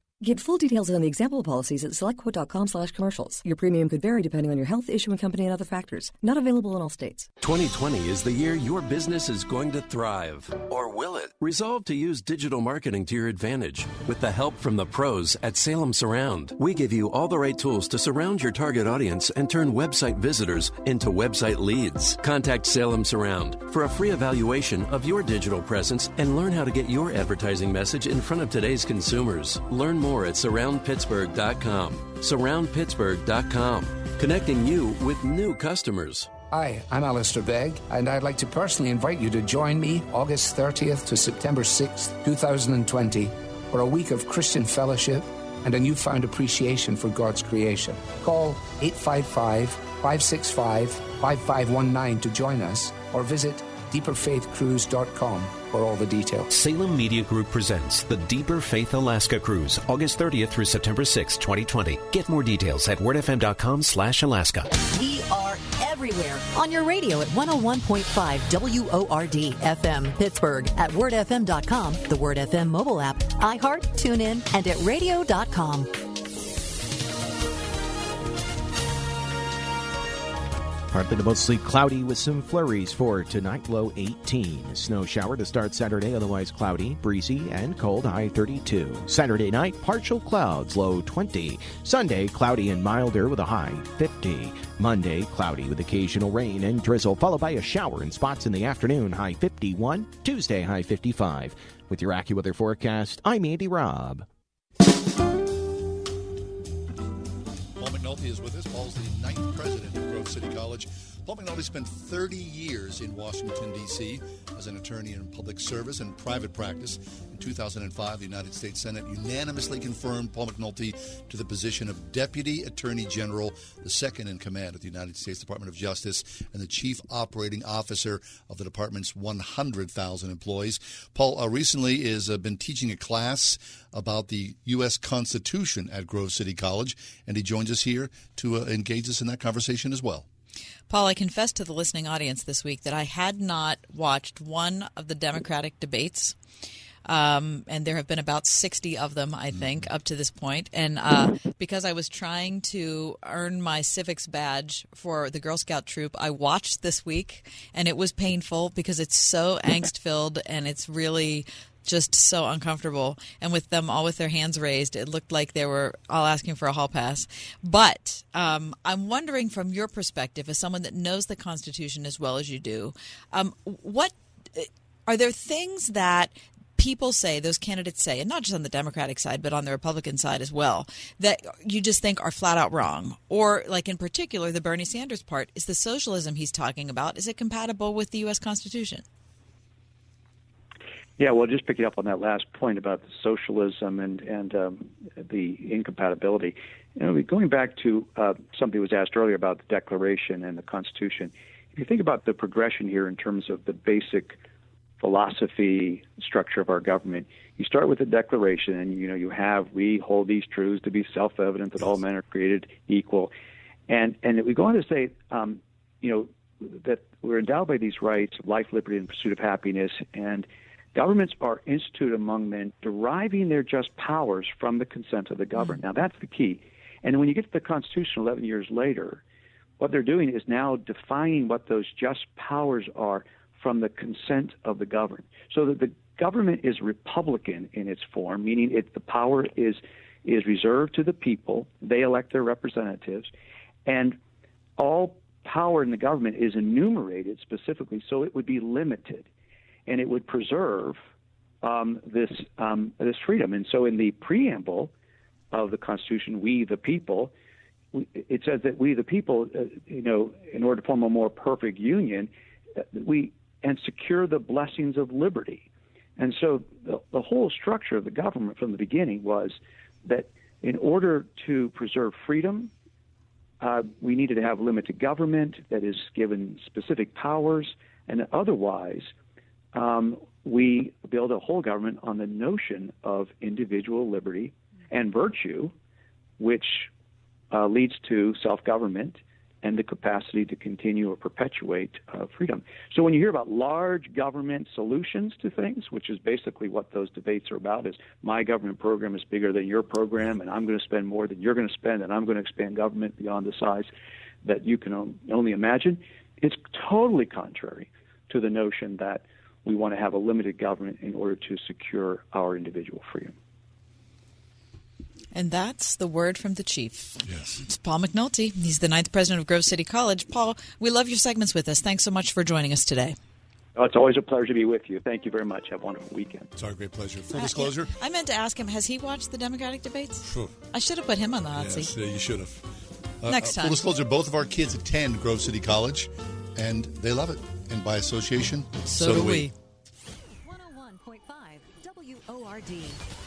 Get full details on the example policies at selectquote.com slash commercials. Your premium could vary depending on your health, issuing company, and other factors. Not available in all states. 2020 is the year your business is going to thrive. Or will it? Resolve to use digital marketing to your advantage with the help from the pros at Salem Surround. We give you all the right tools to surround your target audience and turn website visitors into website leads. Contact Salem Surround for a free evaluation of your digital presence and learn how to get your advertising message in front of today's consumers. Learn more at surroundpittsburgh.com. Surroundpittsburgh.com, connecting you with new customers. Hi, I'm Alistair Begg, and I'd like to personally invite you to join me August 30th to September 6th, 2020, for a week of Christian fellowship and a newfound appreciation for God's creation. Call 855 565 5519 to join us or visit deeperfaithcruise.com for all the details. Salem Media Group presents the Deeper Faith Alaska Cruise, August 30th through September 6th, 2020. Get more details at wordfm.com slash Alaska. We are everywhere on your radio at 101.5 WORD FM Pittsburgh, at wordfm.com, the Word FM mobile app, iHeart, TuneIn, and at radio.com. Partly to mostly cloudy with some flurries for tonight, low 18. Snow shower to start Saturday, otherwise cloudy, breezy, and cold, high 32. Saturday night, partial clouds, low 20. Sunday, cloudy and milder with a high 50. Monday, cloudy with occasional rain and drizzle, followed by a shower in spots in the afternoon, high 51. Tuesday, high 55. With your AccuWeather forecast, I'm Andy Robb. Paul McNulty is with us. Paul's the president of Grove City College. Paul McNulty spent 30 years in Washington, D.C. as an attorney in public service and private practice. In 2005, the United States Senate unanimously confirmed Paul McNulty to the position of Deputy Attorney General, the second in command of the United States Department of Justice, and the Chief Operating Officer of the department's 100,000 employees. Paul uh, recently has uh, been teaching a class about the U.S. Constitution at Grove City College, and he joins us here to uh, engage us in that conversation as well. Paul, I confessed to the listening audience this week that I had not watched one of the Democratic debates. Um, and there have been about 60 of them, I think, up to this point. And uh, because I was trying to earn my civics badge for the Girl Scout troop, I watched this week, and it was painful because it's so angst filled and it's really just so uncomfortable. And with them all with their hands raised, it looked like they were all asking for a hall pass. But um, I'm wondering, from your perspective, as someone that knows the Constitution as well as you do, um, what are there things that people say, those candidates say, and not just on the Democratic side, but on the Republican side as well, that you just think are flat out wrong? Or, like in particular, the Bernie Sanders part, is the socialism he's talking about, is it compatible with the U.S. Constitution? Yeah, well, just picking up on that last point about the socialism and and um, the incompatibility. You know, going back to uh, something was asked earlier about the Declaration and the Constitution. If you think about the progression here in terms of the basic philosophy structure of our government, you start with the Declaration, and you know you have we hold these truths to be self-evident that all men are created equal, and and we go on to say, um, you know, that we're endowed by these rights of life, liberty, and pursuit of happiness, and Governments are instituted among men, deriving their just powers from the consent of the governed. Mm. Now, that's the key. And when you get to the Constitution 11 years later, what they're doing is now defining what those just powers are from the consent of the governed. So that the government is republican in its form, meaning it, the power is is reserved to the people. They elect their representatives, and all power in the government is enumerated specifically, so it would be limited and it would preserve um, this um, this freedom. And so, in the preamble of the Constitution, we the people, it says that we the people, uh, you know, in order to form a more perfect union, uh, we and secure the blessings of liberty. And so, the, the whole structure of the government from the beginning was that in order to preserve freedom, uh, we needed to have limited government that is given specific powers, and otherwise um, we build a whole government on the notion of individual liberty and virtue, which uh, leads to self government and the capacity to continue or perpetuate uh, freedom. So when you hear about large government solutions to things, which is basically what those debates are about, is my government program is bigger than your program, and I'm going to spend more than you're going to spend, and I'm going to expand government beyond the size that you can only imagine. It's totally contrary to the notion that we want to have a limited government in order to secure our individual freedom. And that's the word from the chief. Yes. It's Paul McNulty. He's the ninth president of Grove City College. Paul, we love your segments with us. Thanks so much for joining us today. Oh, it's always a pleasure to be with you. Thank you very much. Have a wonderful weekend. It's our great pleasure. Full Uh, disclosure. I meant to ask him, has he watched the Democratic debates? Phew. I should have put him on the hot Yes, seat. yeah, you should have. Uh, Next uh, time. Full disclosure: both of our kids attend Grove City College. and they love it. And by association, So do we. WORD.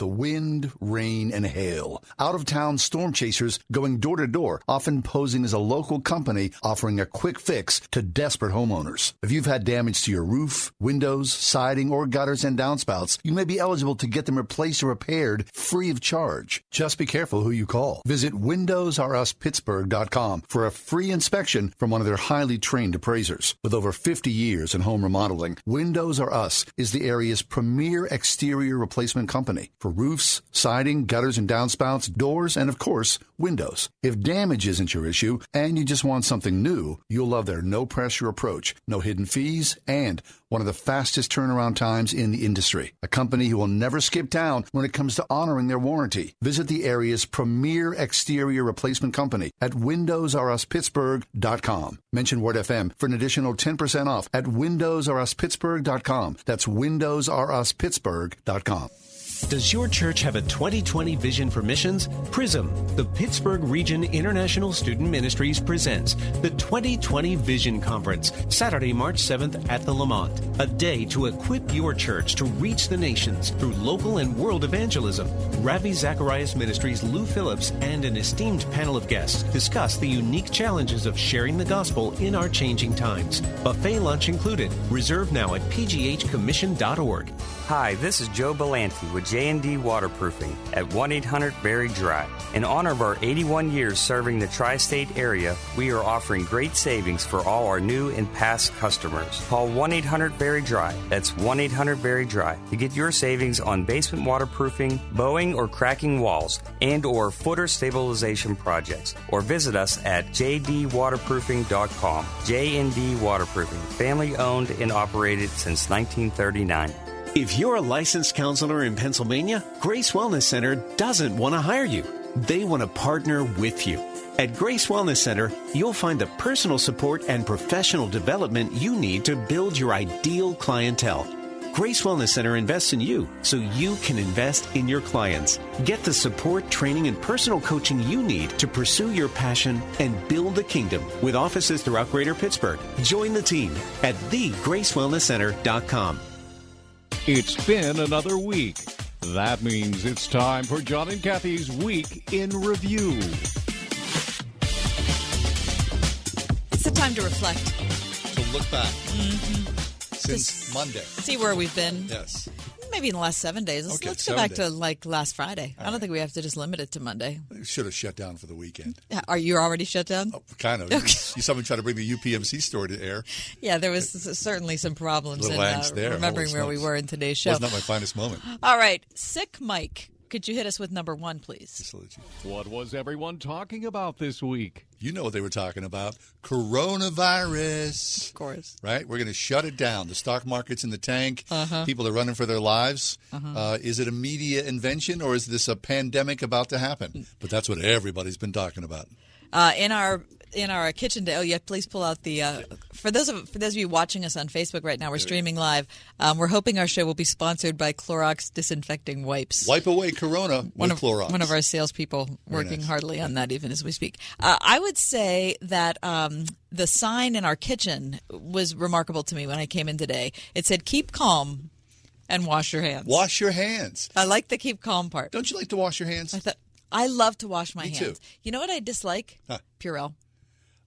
the wind, rain, and hail. Out of town storm chasers going door to door, often posing as a local company offering a quick fix to desperate homeowners. If you've had damage to your roof, windows, siding, or gutters and downspouts, you may be eligible to get them replaced or repaired free of charge. Just be careful who you call. Visit WindowsRUsPittsburgh.com for a free inspection from one of their highly trained appraisers. With over 50 years in home remodeling, Windows R Us is the area's premier exterior replacement company for roofs, siding, gutters and downspouts, doors, and of course, windows. If damage isn't your issue and you just want something new, you'll love their no pressure approach, no hidden fees, and one of the fastest turnaround times in the industry. A company who will never skip town when it comes to honoring their warranty. Visit the area's premier exterior replacement company at WindowsRUsPittsburgh.com. Mention Word FM for an additional 10% off at WindowsRUsPittsburgh.com. That's WindowsRUsPittsburgh.com. Does your church have a 2020 vision for missions? PRISM, the Pittsburgh Region International Student Ministries presents the 2020 Vision Conference, Saturday, March 7th at the LeMont. A day to equip your church to reach the nations through local and world evangelism. Ravi Zacharias Ministries Lou Phillips and an esteemed panel of guests discuss the unique challenges of sharing the gospel in our changing times. Buffet lunch included. Reserve now at pghcommission.org. Hi, this is Joe Belanti with J&D Waterproofing at 1-800-VERY DRY. In honor of our 81 years serving the tri-state area, we are offering great savings for all our new and past customers. Call 1-800-VERY DRY. That's 1-800-VERY DRY to get your savings on basement waterproofing, bowing or cracking walls, and or footer stabilization projects. Or visit us at jdwaterproofing.com. J&D Waterproofing, family owned and operated since 1939. If you're a licensed counselor in Pennsylvania, Grace Wellness Center doesn't want to hire you. They want to partner with you. At Grace Wellness Center, you'll find the personal support and professional development you need to build your ideal clientele. Grace Wellness Center invests in you so you can invest in your clients. Get the support, training, and personal coaching you need to pursue your passion and build the kingdom with offices throughout Greater Pittsburgh. Join the team at thegracewellnesscenter.com. It's been another week. That means it's time for John and Kathy's Week in Review. It's the time to reflect. To look back Mm-hmm. since Monday. See where we've been. Yes. Maybe in the last seven days. Let's, Okay, let's go back to like last Friday. I don't think we have to just limit it to Monday. Should have shut down for the weekend. Are you already shut down? Kind of. [laughs] You someone me try to bring the UPMC story to air. Yeah, there was certainly some problems in uh, remembering Holy where we were in today's show. Was not my finest moment. All right, sick Mike. Could you hit us with number one, please? What was everyone talking about this week? You know what they were talking about. Coronavirus. Of course. Right? We're going to shut it down. The stock market's in the tank. Uh-huh. People are running for their lives. Uh-huh. Uh, is it a media invention or is this a pandemic about to happen? But that's what everybody's been talking about. Uh, in our in our kitchen day. Oh yeah, please pull out the. Uh, for those of for those of you watching us on Facebook right now, we're streaming live. Um, we're hoping our show will be sponsored by Clorox disinfecting wipes. Wipe away Corona one with of Clorox. one of our salespeople working nice. hardly on that even as we speak. Uh, I would say that um, the sign in our kitchen was remarkable to me when I came in today. It said "Keep calm and wash your hands." Wash your hands. I like the keep calm part. Don't you like to wash your hands? I thought I love to wash my Me too. hands. You know what I dislike? Huh. Purell.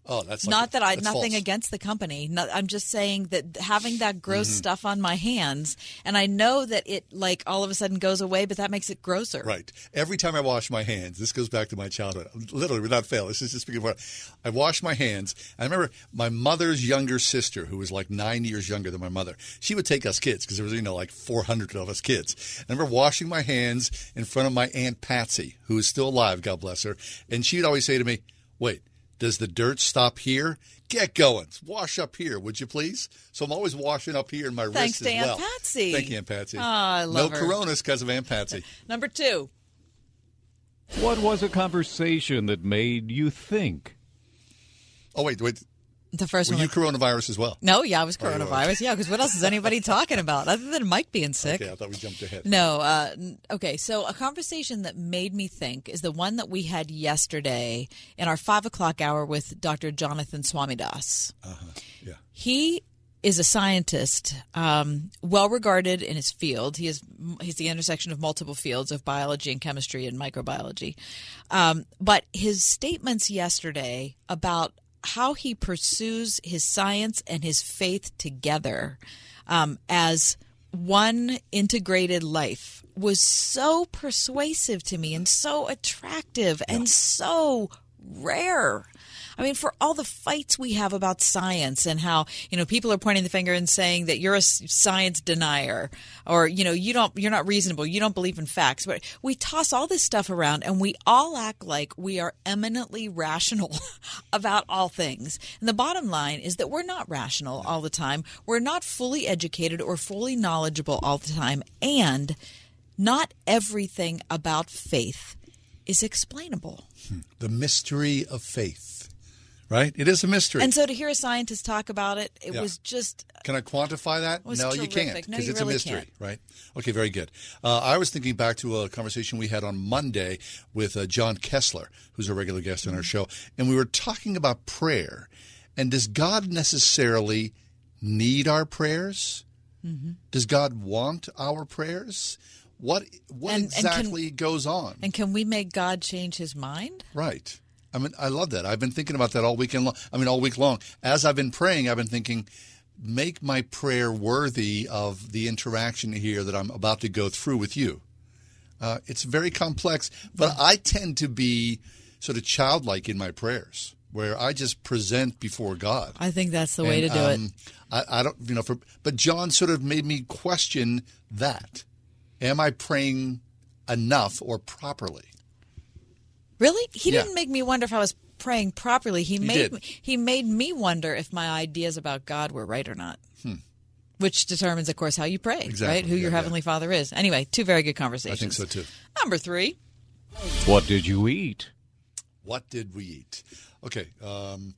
Oh, that's like Not that I nothing false. against the company. No, I'm just saying that having that gross Mhm. stuff on my hands, and I know that it like all of a sudden goes away, but that makes it grosser. Right. Every time I wash my hands, this goes back to my childhood. Literally, without fail, this is just speaking of I wash my hands. I remember my mother's younger sister, who was like nine years younger than my mother. She would take us kids because there was you know like 400 of us kids. I remember washing my hands in front of my aunt Patsy, who is still alive, God bless her, and she'd always say to me, "Wait." Does the dirt stop here? Get going. Wash up here, would you please? So I'm always washing up here in my Thanks wrist to as Aunt well. Patsy. Thank you, Aunt Patsy. Oh, I love no her. coronas because of Aunt Patsy. [laughs] Number two. What was a conversation that made you think? Oh wait, wait. The first Were one. you coronavirus as well? no, yeah, I was Oh, coronavirus. Yeah, because what else is anybody [laughs] talking about other than Mike being sick? Okay, I thought we jumped ahead. No. Uh, okay. So a conversation that made me think is the one that we had yesterday in our five o'clock hour with Dr. Jonathan Swamidass. Uh-huh. Yeah. He is a scientist, um, well regarded in his field. He is he's the intersection of multiple fields of biology and chemistry and microbiology. Um, but his statements yesterday about how he pursues his science and his faith together um, as one integrated life was so persuasive to me and so attractive and so rare. I mean, for all the fights we have about science and how you know people are pointing the finger and saying that you're a science denier, or you know you don't, you're not reasonable, you don't believe in facts. But we toss all this stuff around, and we all act like we are eminently rational [laughs] about all things. And the bottom line is that we're not rational all the time. We're not fully educated or fully knowledgeable all the time, and not everything about faith is explainable. Hmm. The mystery of faith. Right? It is a mystery. And so to hear a scientist talk about it, it Yeah. was just Can I quantify that? no, you can't No, because you it's really a mystery, can't. right? Okay, very good. Uh, I was thinking back to a conversation we had on Monday with uh, John Kessler, who's a regular guest on our show, and we were talking about prayer. And does God necessarily need our prayers? Mhm. Does God want our prayers? What what And- and can- exactly goes on? And can we make God change his mind? Right. I mean, I love that. I've been thinking about that all weekend long. I mean, all week long. As I've been praying, I've been thinking, make my prayer worthy of the interaction here that I'm about to go through with you. Uh, it's very complex, but I tend to be sort of childlike in my prayers, where I just present before God. I think that's the way And, to do it. um, I, I don't, you know, for, but John sort of made me question that. Am I praying enough or properly? Really? He Yeah. didn't make me wonder if I was praying properly. He, made did. me, he made me wonder if my ideas about God were right or not. Hmm. Which determines, of course, how you pray, Exactly. right? Who Yeah, your yeah. heavenly Father is. Anyway, two very good conversations. I think so too. Number three. What did you eat? What did we eat? Okay, um,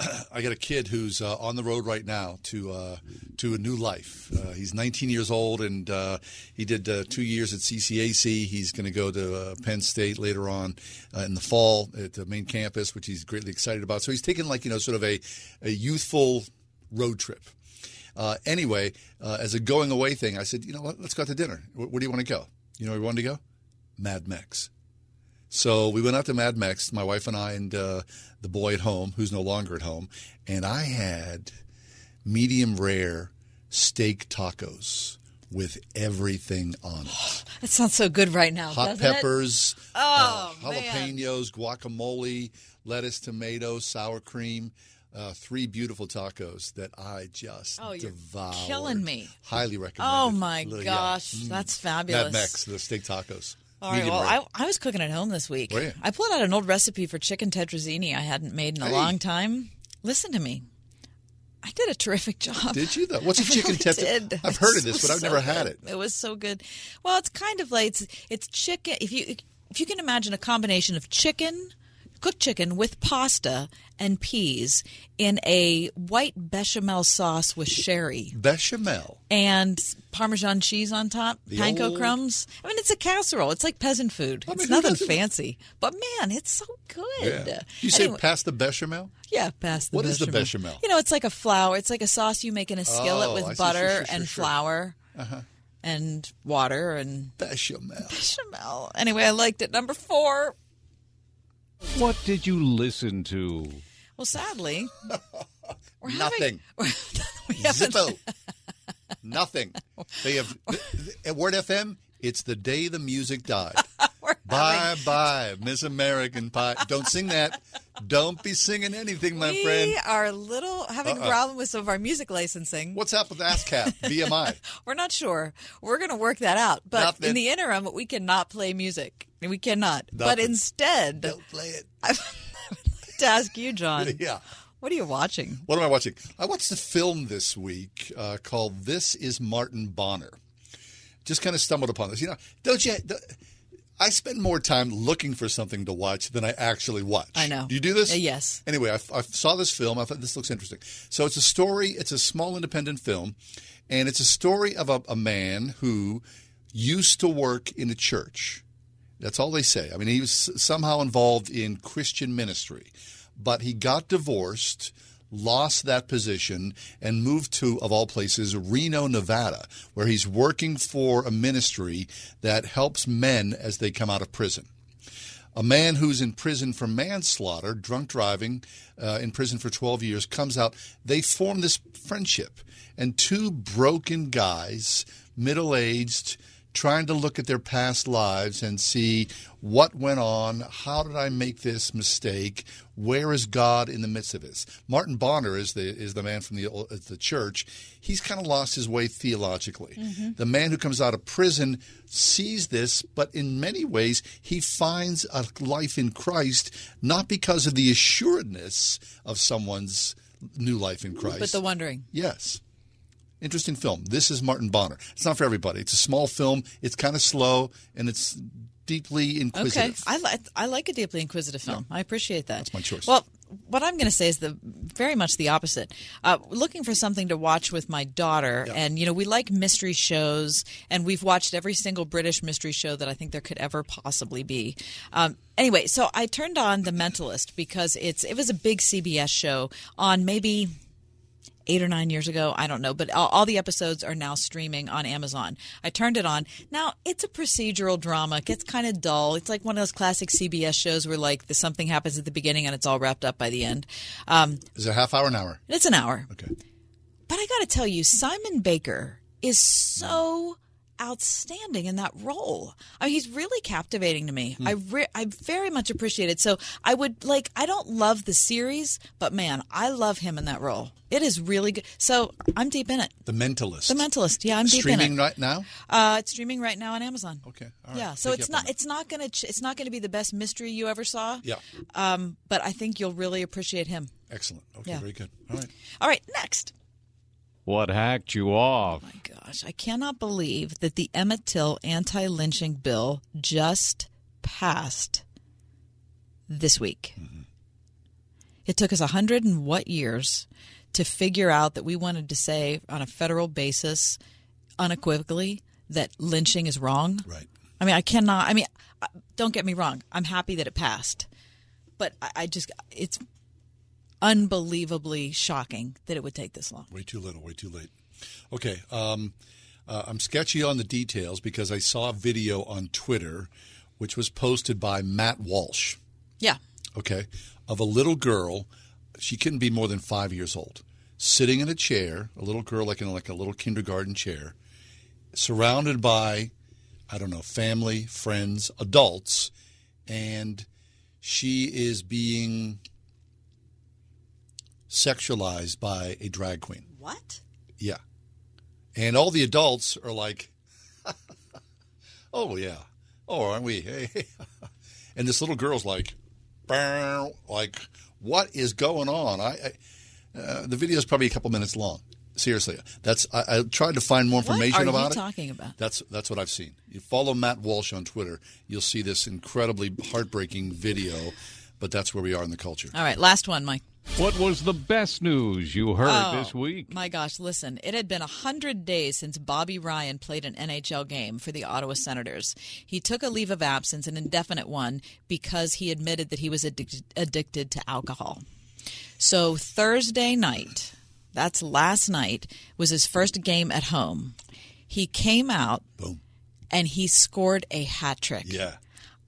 [clears throat] I got a kid who's uh, on the road right now to uh, to a new life. Uh, he's 19 years old, and uh, he did uh, two years at CCAC. He's going to go to uh, Penn State later on in the fall at the main campus, which he's greatly excited about. So he's taking like you know sort of a, a youthful road trip. Anyway, as a going away thing, I said, you know what, let's go out to dinner. Where, where do you want to go? You know where we wanted to go? Mad Mex. So we went out to Mad Mex, my wife and I, and uh, the boy at home, who's no longer at home, and I had medium rare steak tacos with everything on it. [gasps] That sounds so good right now. Hot peppers, Oh, uh, jalapenos, guacamole, lettuce, tomato, sour cream. Uh, three beautiful tacos that I just Oh, you're devoured. killing me. Highly recommend. Oh, my gosh. Mm. That's fabulous. Mad Mex, the steak tacos. All right. Well. I, I was cooking at home this week. I pulled out an old recipe for chicken tetrazzini I hadn't made in a Hey. long time. Listen to me. I did a terrific job. Did you though? [laughs] What's a chicken really tetra- I've heard of this, but I've so never had it. It was so good. Well, it's kind of like it's, it's chicken. If you if you can imagine a combination of chicken, cooked chicken with pasta and peas in a white bechamel sauce with sherry Bechamel. and Parmesan cheese on top, The panko old- crumbs. I mean, it's a casserole. It's like peasant food. I mean, it's nothing fancy, but man, it's so good. Yeah. You say Anyway- past the bechamel? yeah, past the What is the bechamel. bechamel? You know, it's like a flour. It's like a sauce you make in a skillet Oh, with see. butter Sure, sure, sure, and sure. flour Uh-huh. and water and bechamel. Bechamel. Anyway, I liked it. Number four. What did you listen to? Well, sadly, [laughs] we're Nothing. having. [laughs] we Zippo. [laughs] Nothing. They have at Word FM. It's the day the music died. [laughs] bye bye, Miss American Pie. Don't sing that. Don't be singing anything, my we friend. We are a little having Uh-uh. a problem with some of our music licensing. What's up with ASCAP, BMI? [laughs] We're not sure. We're going to work that out. But Nothing. in the interim, we cannot play music. We cannot. But instead, Don't play it. I would like to ask you, John. [laughs] yeah. What are you watching? What am I watching? I watched a film this week uh, called "This Is Martin Bonner." Just kind of stumbled upon this. You know, don't you? I spend more time looking for something to watch than I actually watch. I know. Do you do this? Uh, yes. Anyway, I, I saw this film. I thought this looks interesting. So it's a story. It's a small independent film, and it's a story of a, a man who used to work in a church. That's all they say. I mean, he was somehow involved in Christian ministry, but he got divorced, lost that position, and moved to, of all places, Reno, Nevada, where he's working for a ministry that helps men as they come out of prison. A man who's in prison for manslaughter, drunk driving, uh, in prison for 12 years, comes out. They form this friendship. And two broken guys, middle aged, trying to look at their past lives and see what went on, how did I make this mistake, where is God in the midst of this. Martin Bonner is the is the man from the the church. He's kind of lost his way theologically. Mm-hmm. The man who comes out of prison sees this, but in many ways he finds a life in Christ not because of the assuredness of someone's new life in Christ, But the wondering. Yes. Interesting film. This is Martin Bonner. It's not for everybody. It's a small film. It's kind of slow and it's deeply inquisitive. Okay, I like I like a deeply inquisitive film. I appreciate that. That's my choice. Well, what I'm going to say is the very much the opposite. Uh, looking for something to watch with my daughter, and you know we like mystery shows, and we've watched every single British mystery show that I think there could ever possibly be. Um, anyway, so I turned on The Mentalist because it's it was a big CBS show on maybe eight or nine years ago. I don't know, but all, all, the episodes are now streaming on Amazon. I turned it on. Now it's a procedural drama. It gets kind of dull. It's like one of those classic CBS shows where like the, something happens at the beginning and it's all wrapped up by the end. Um, Is it a half hour, an hour? It's an hour. Okay. But I got to tell you, Simon Baker is so outstanding in that role. I mean, he's really captivating to me. I re- I very much appreciate it. So I would like. I don't love the series, but man, I love him in that role. It is really good. So I'm deep in it. The Mentalist. The Mentalist. Yeah, I'm deep Streaming in it. right now. Uh, it's streaming right now on Amazon. Okay. All right. Yeah. So it's not. It's not gonna. Ch- it's not gonna be the best mystery you ever saw. Yeah. Um, but I think you'll really appreciate him. Excellent. Okay. Yeah. Very good. All right. All right. Next. What hacked you off? Oh my gosh, I cannot believe that the Emmett Till anti lynching bill just passed this week. Mm-hmm. It took us a hundred and what years to figure out that we wanted to say on a federal basis, unequivocally, that lynching is wrong. Right. I mean, I cannot. I mean, don't get me wrong. I'm happy that it passed, but I, I just it's unbelievably shocking that it would take this long. Way too little, way too late. Okay. Um, uh, I'm sketchy on the details because I saw a video on Twitter which was posted by Matt Walsh, Yeah. okay, of a little girl. She couldn't be more than five years old, sitting in a chair, a little girl like in like a little kindergarten chair, surrounded by, I don't know, family, friends, adults, and she is being sexualized by a drag queen. What? Yeah. And all the adults are like, [laughs] oh, yeah. Oh, aren't we? [laughs] Hey. and this little girl's like, like, what is going on? I, I uh, The video is probably a couple minutes long. Seriously. That's I, I tried to find more information what are about you it. talking about? That's that's what I've seen. You follow Matt Walsh on Twitter, you'll see this incredibly heartbreaking video, but that's where we are in the culture. All right, last one, Mike. What was the best news you heard Oh, this week? My gosh, listen, it had been 100 days since Bobby Ryan played an NHL game for the Ottawa Senators. He took a leave of absence, an indefinite one, because he admitted that he was addic- addicted to alcohol. So Thursday night, that's last night, was his first game at home. He came out Boom. and he scored a hat trick. Yeah.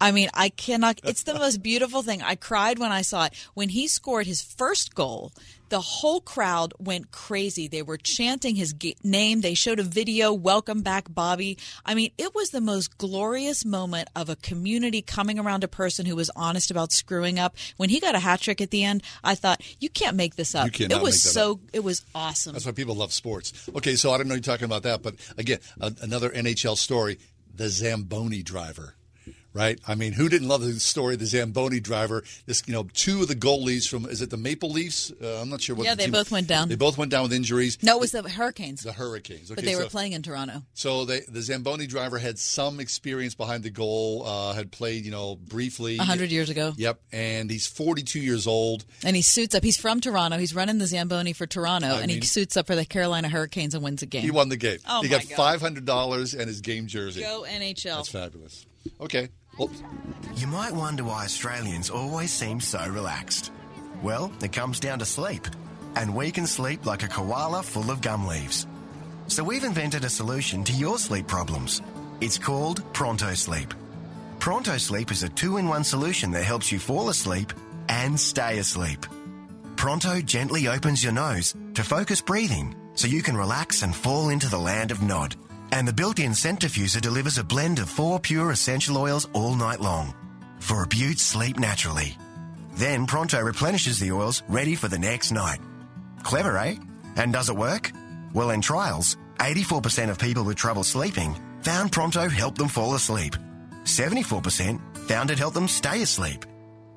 I mean, I cannot. It's the most beautiful thing. I cried when I saw it. When he scored his first goal, the whole crowd went crazy. They were chanting his name. They showed a video, Welcome Back, Bobby. I mean, it was the most glorious moment of a community coming around a person who was honest about screwing up. When he got a hat trick at the end, I thought, you can't make this up. It was so, it was awesome. That's why people love sports. Okay, so I don't know you're talking about that, but again, another NHL story: the Zamboni driver right? I mean, who didn't love the story of the Zamboni driver? This, you know, two of the goalies from is it the Maple Leafs? Uh, I'm not sure what. Yeah, the they team- both went down. They both went down with injuries. No, it was the Hurricanes. The Hurricanes. but Okay, they were so- playing in Toronto. So they, the Zamboni driver had some experience behind the goal. Uh, had played, you know, briefly A hundred years ago. Yep, and he's 42 years old. And he suits up. He's from Toronto. He's running the Zamboni for Toronto, I and mean- he suits up for the Carolina Hurricanes and wins a game. He won the game. Oh, he my got five hundred dollars and his game jersey. Go NHL. That's fabulous. Okay. Well, You might wonder why Australians always seem so relaxed. Well, it comes down to sleep. And we can sleep like a koala full of gum leaves. So we've invented a solution to your sleep problems. It's called Pronto Sleep. Pronto Sleep is a two in one solution that helps you fall asleep and stay asleep. Pronto gently opens your nose to focus breathing so you can relax and fall into the land of Nod. And the built in centrifuger delivers a blend of four pure essential oils all night long for a beaut sleep naturally. Then Pronto replenishes the oils ready for the next night. Clever, eh? And does it work? Well, in trials, 84% of people with trouble sleeping found Pronto helped them fall asleep. 74% found it helped them stay asleep.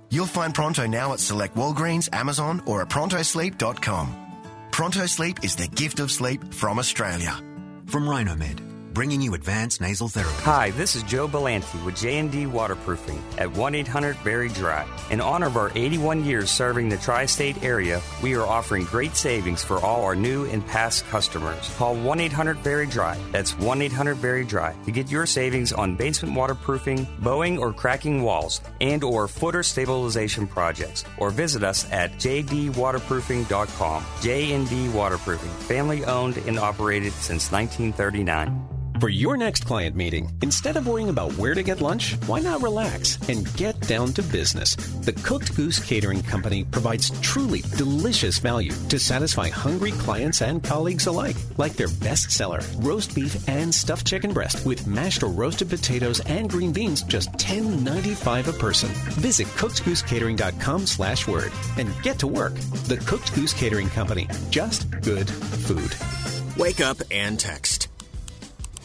You'll find Pronto now at select Walgreens, Amazon, or at prontosleep.com. Pronto Sleep is the gift of sleep from Australia. From Rhinomed, bringing you advanced nasal therapy. Hi, this is Joe Belanti with J&D Waterproofing at 1-800-VERY-DRY. In honor of our 81 years serving the tri-state area, we are offering great savings for all our new and past customers. Call 1-800-VERY-DRY. That's 1-800-VERY-DRY to get your savings on basement waterproofing, bowing or cracking walls, and or footer stabilization projects. Or visit us at jdwaterproofing.com. J&D Waterproofing, family owned and operated since 1939. For your next client meeting, instead of worrying about where to get lunch, why not relax and get down to business? The Cooked Goose Catering Company provides truly delicious value to satisfy hungry clients and colleagues alike, like their bestseller, roast beef and stuffed chicken breast with mashed or roasted potatoes and green beans, just $10.95 a person. Visit cookedgoosecatering.com slash word and get to work. The Cooked Goose Catering Company. Just good food. Wake up and text.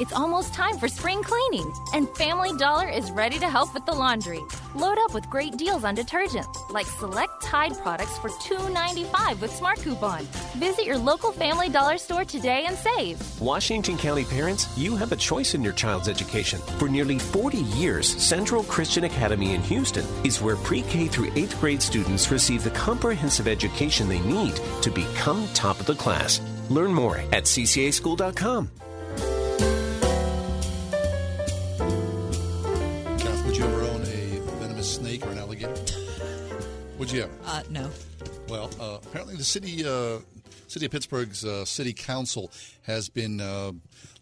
It's almost time for spring cleaning, and Family Dollar is ready to help with the laundry. Load up with great deals on detergents, like select Tide products for $2.95 with Smart Coupon. Visit your local Family Dollar store today and save. Washington County parents, you have a choice in your child's education. For nearly 40 years, Central Christian Academy in Houston is where pre K through 8th grade students receive the comprehensive education they need to become top of the class. Learn more at ccaschool.com. Would you ever? Uh, no. Well, uh, apparently the city, uh, city of Pittsburgh's uh, city council has been uh,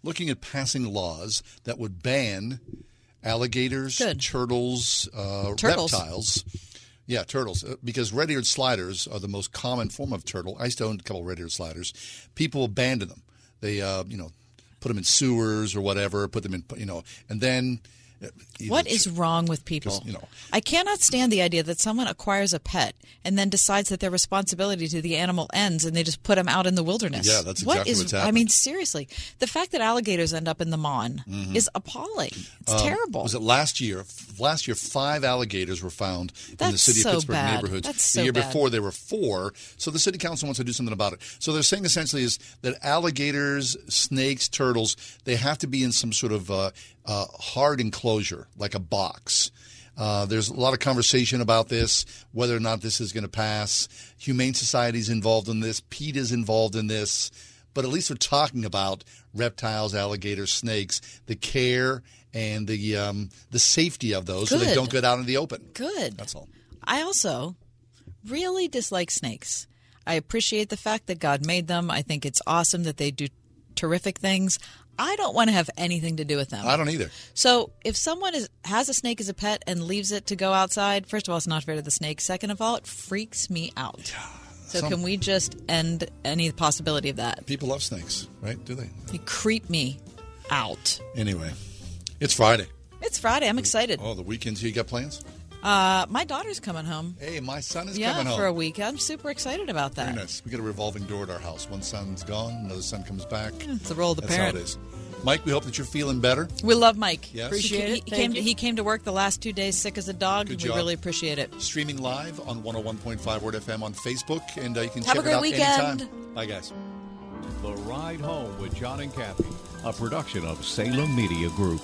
looking at passing laws that would ban alligators, turtles, uh, Turtles. reptiles. Yeah, turtles. Because red-eared sliders are the most common form of turtle. I used to own a couple of red-eared sliders. People abandon them. They, uh, you know, put them in sewers or whatever. Put them in, you know, and then. What is wrong with people? You know. I cannot stand the idea that someone acquires a pet and then decides that their responsibility to the animal ends and they just put them out in the wilderness. Yeah, that's What exactly is- what's I mean, seriously, the fact that alligators end up in the Mon Mhm. is appalling. It's Um, terrible. Was it last year? Last year, five alligators were found in the That's city so of Pittsburgh bad. neighborhoods. That's so the year bad. before, there were four. So the city council wants to do something about it. So they're saying essentially is that alligators, snakes, turtles, they have to be in some sort of uh, uh, hard enclosure, like a box. Uh, there's a lot of conversation about this, whether or not this is going to pass. Humane Society's involved in this. PETA is involved in this. But at least we're talking about reptiles, alligators, snakes, the care and the um, the safety of those, so they don't get out in the open. Good. That's all. I also really dislike snakes. I appreciate the fact that God made them. I think it's awesome that they do terrific things. I don't want to have anything to do with them. I don't either. So if someone is, has a snake as a pet and leaves it to go outside, first of all, it's not fair to the snake. Second of all, it freaks me out. So Some- can we just end any possibility of that? People love snakes, right? Do they? They creep me out. Anyway, it's Friday. It's Friday. I'm excited. Oh, the weekends. You got plans? Uh, my daughter's coming home. Hey, my son is yeah, coming home. for a week. I'm super excited about that. Very nice. We got a revolving door at our house. One son's gone, another son comes back. it's the role of the That's parent. how it is. Mike, we hope that you're feeling better. We love Mike. Yes. Appreciate Appreciate it. it. He came, you. he came to work the last two days sick as a dog. Good and job. We really appreciate it. Streaming live on 101.5 Word FM on Facebook, and uh, you can Have check a great it out weekend. anytime. Bye, guys. The Ride Home with John and Kathy, a production of Salem Media Group.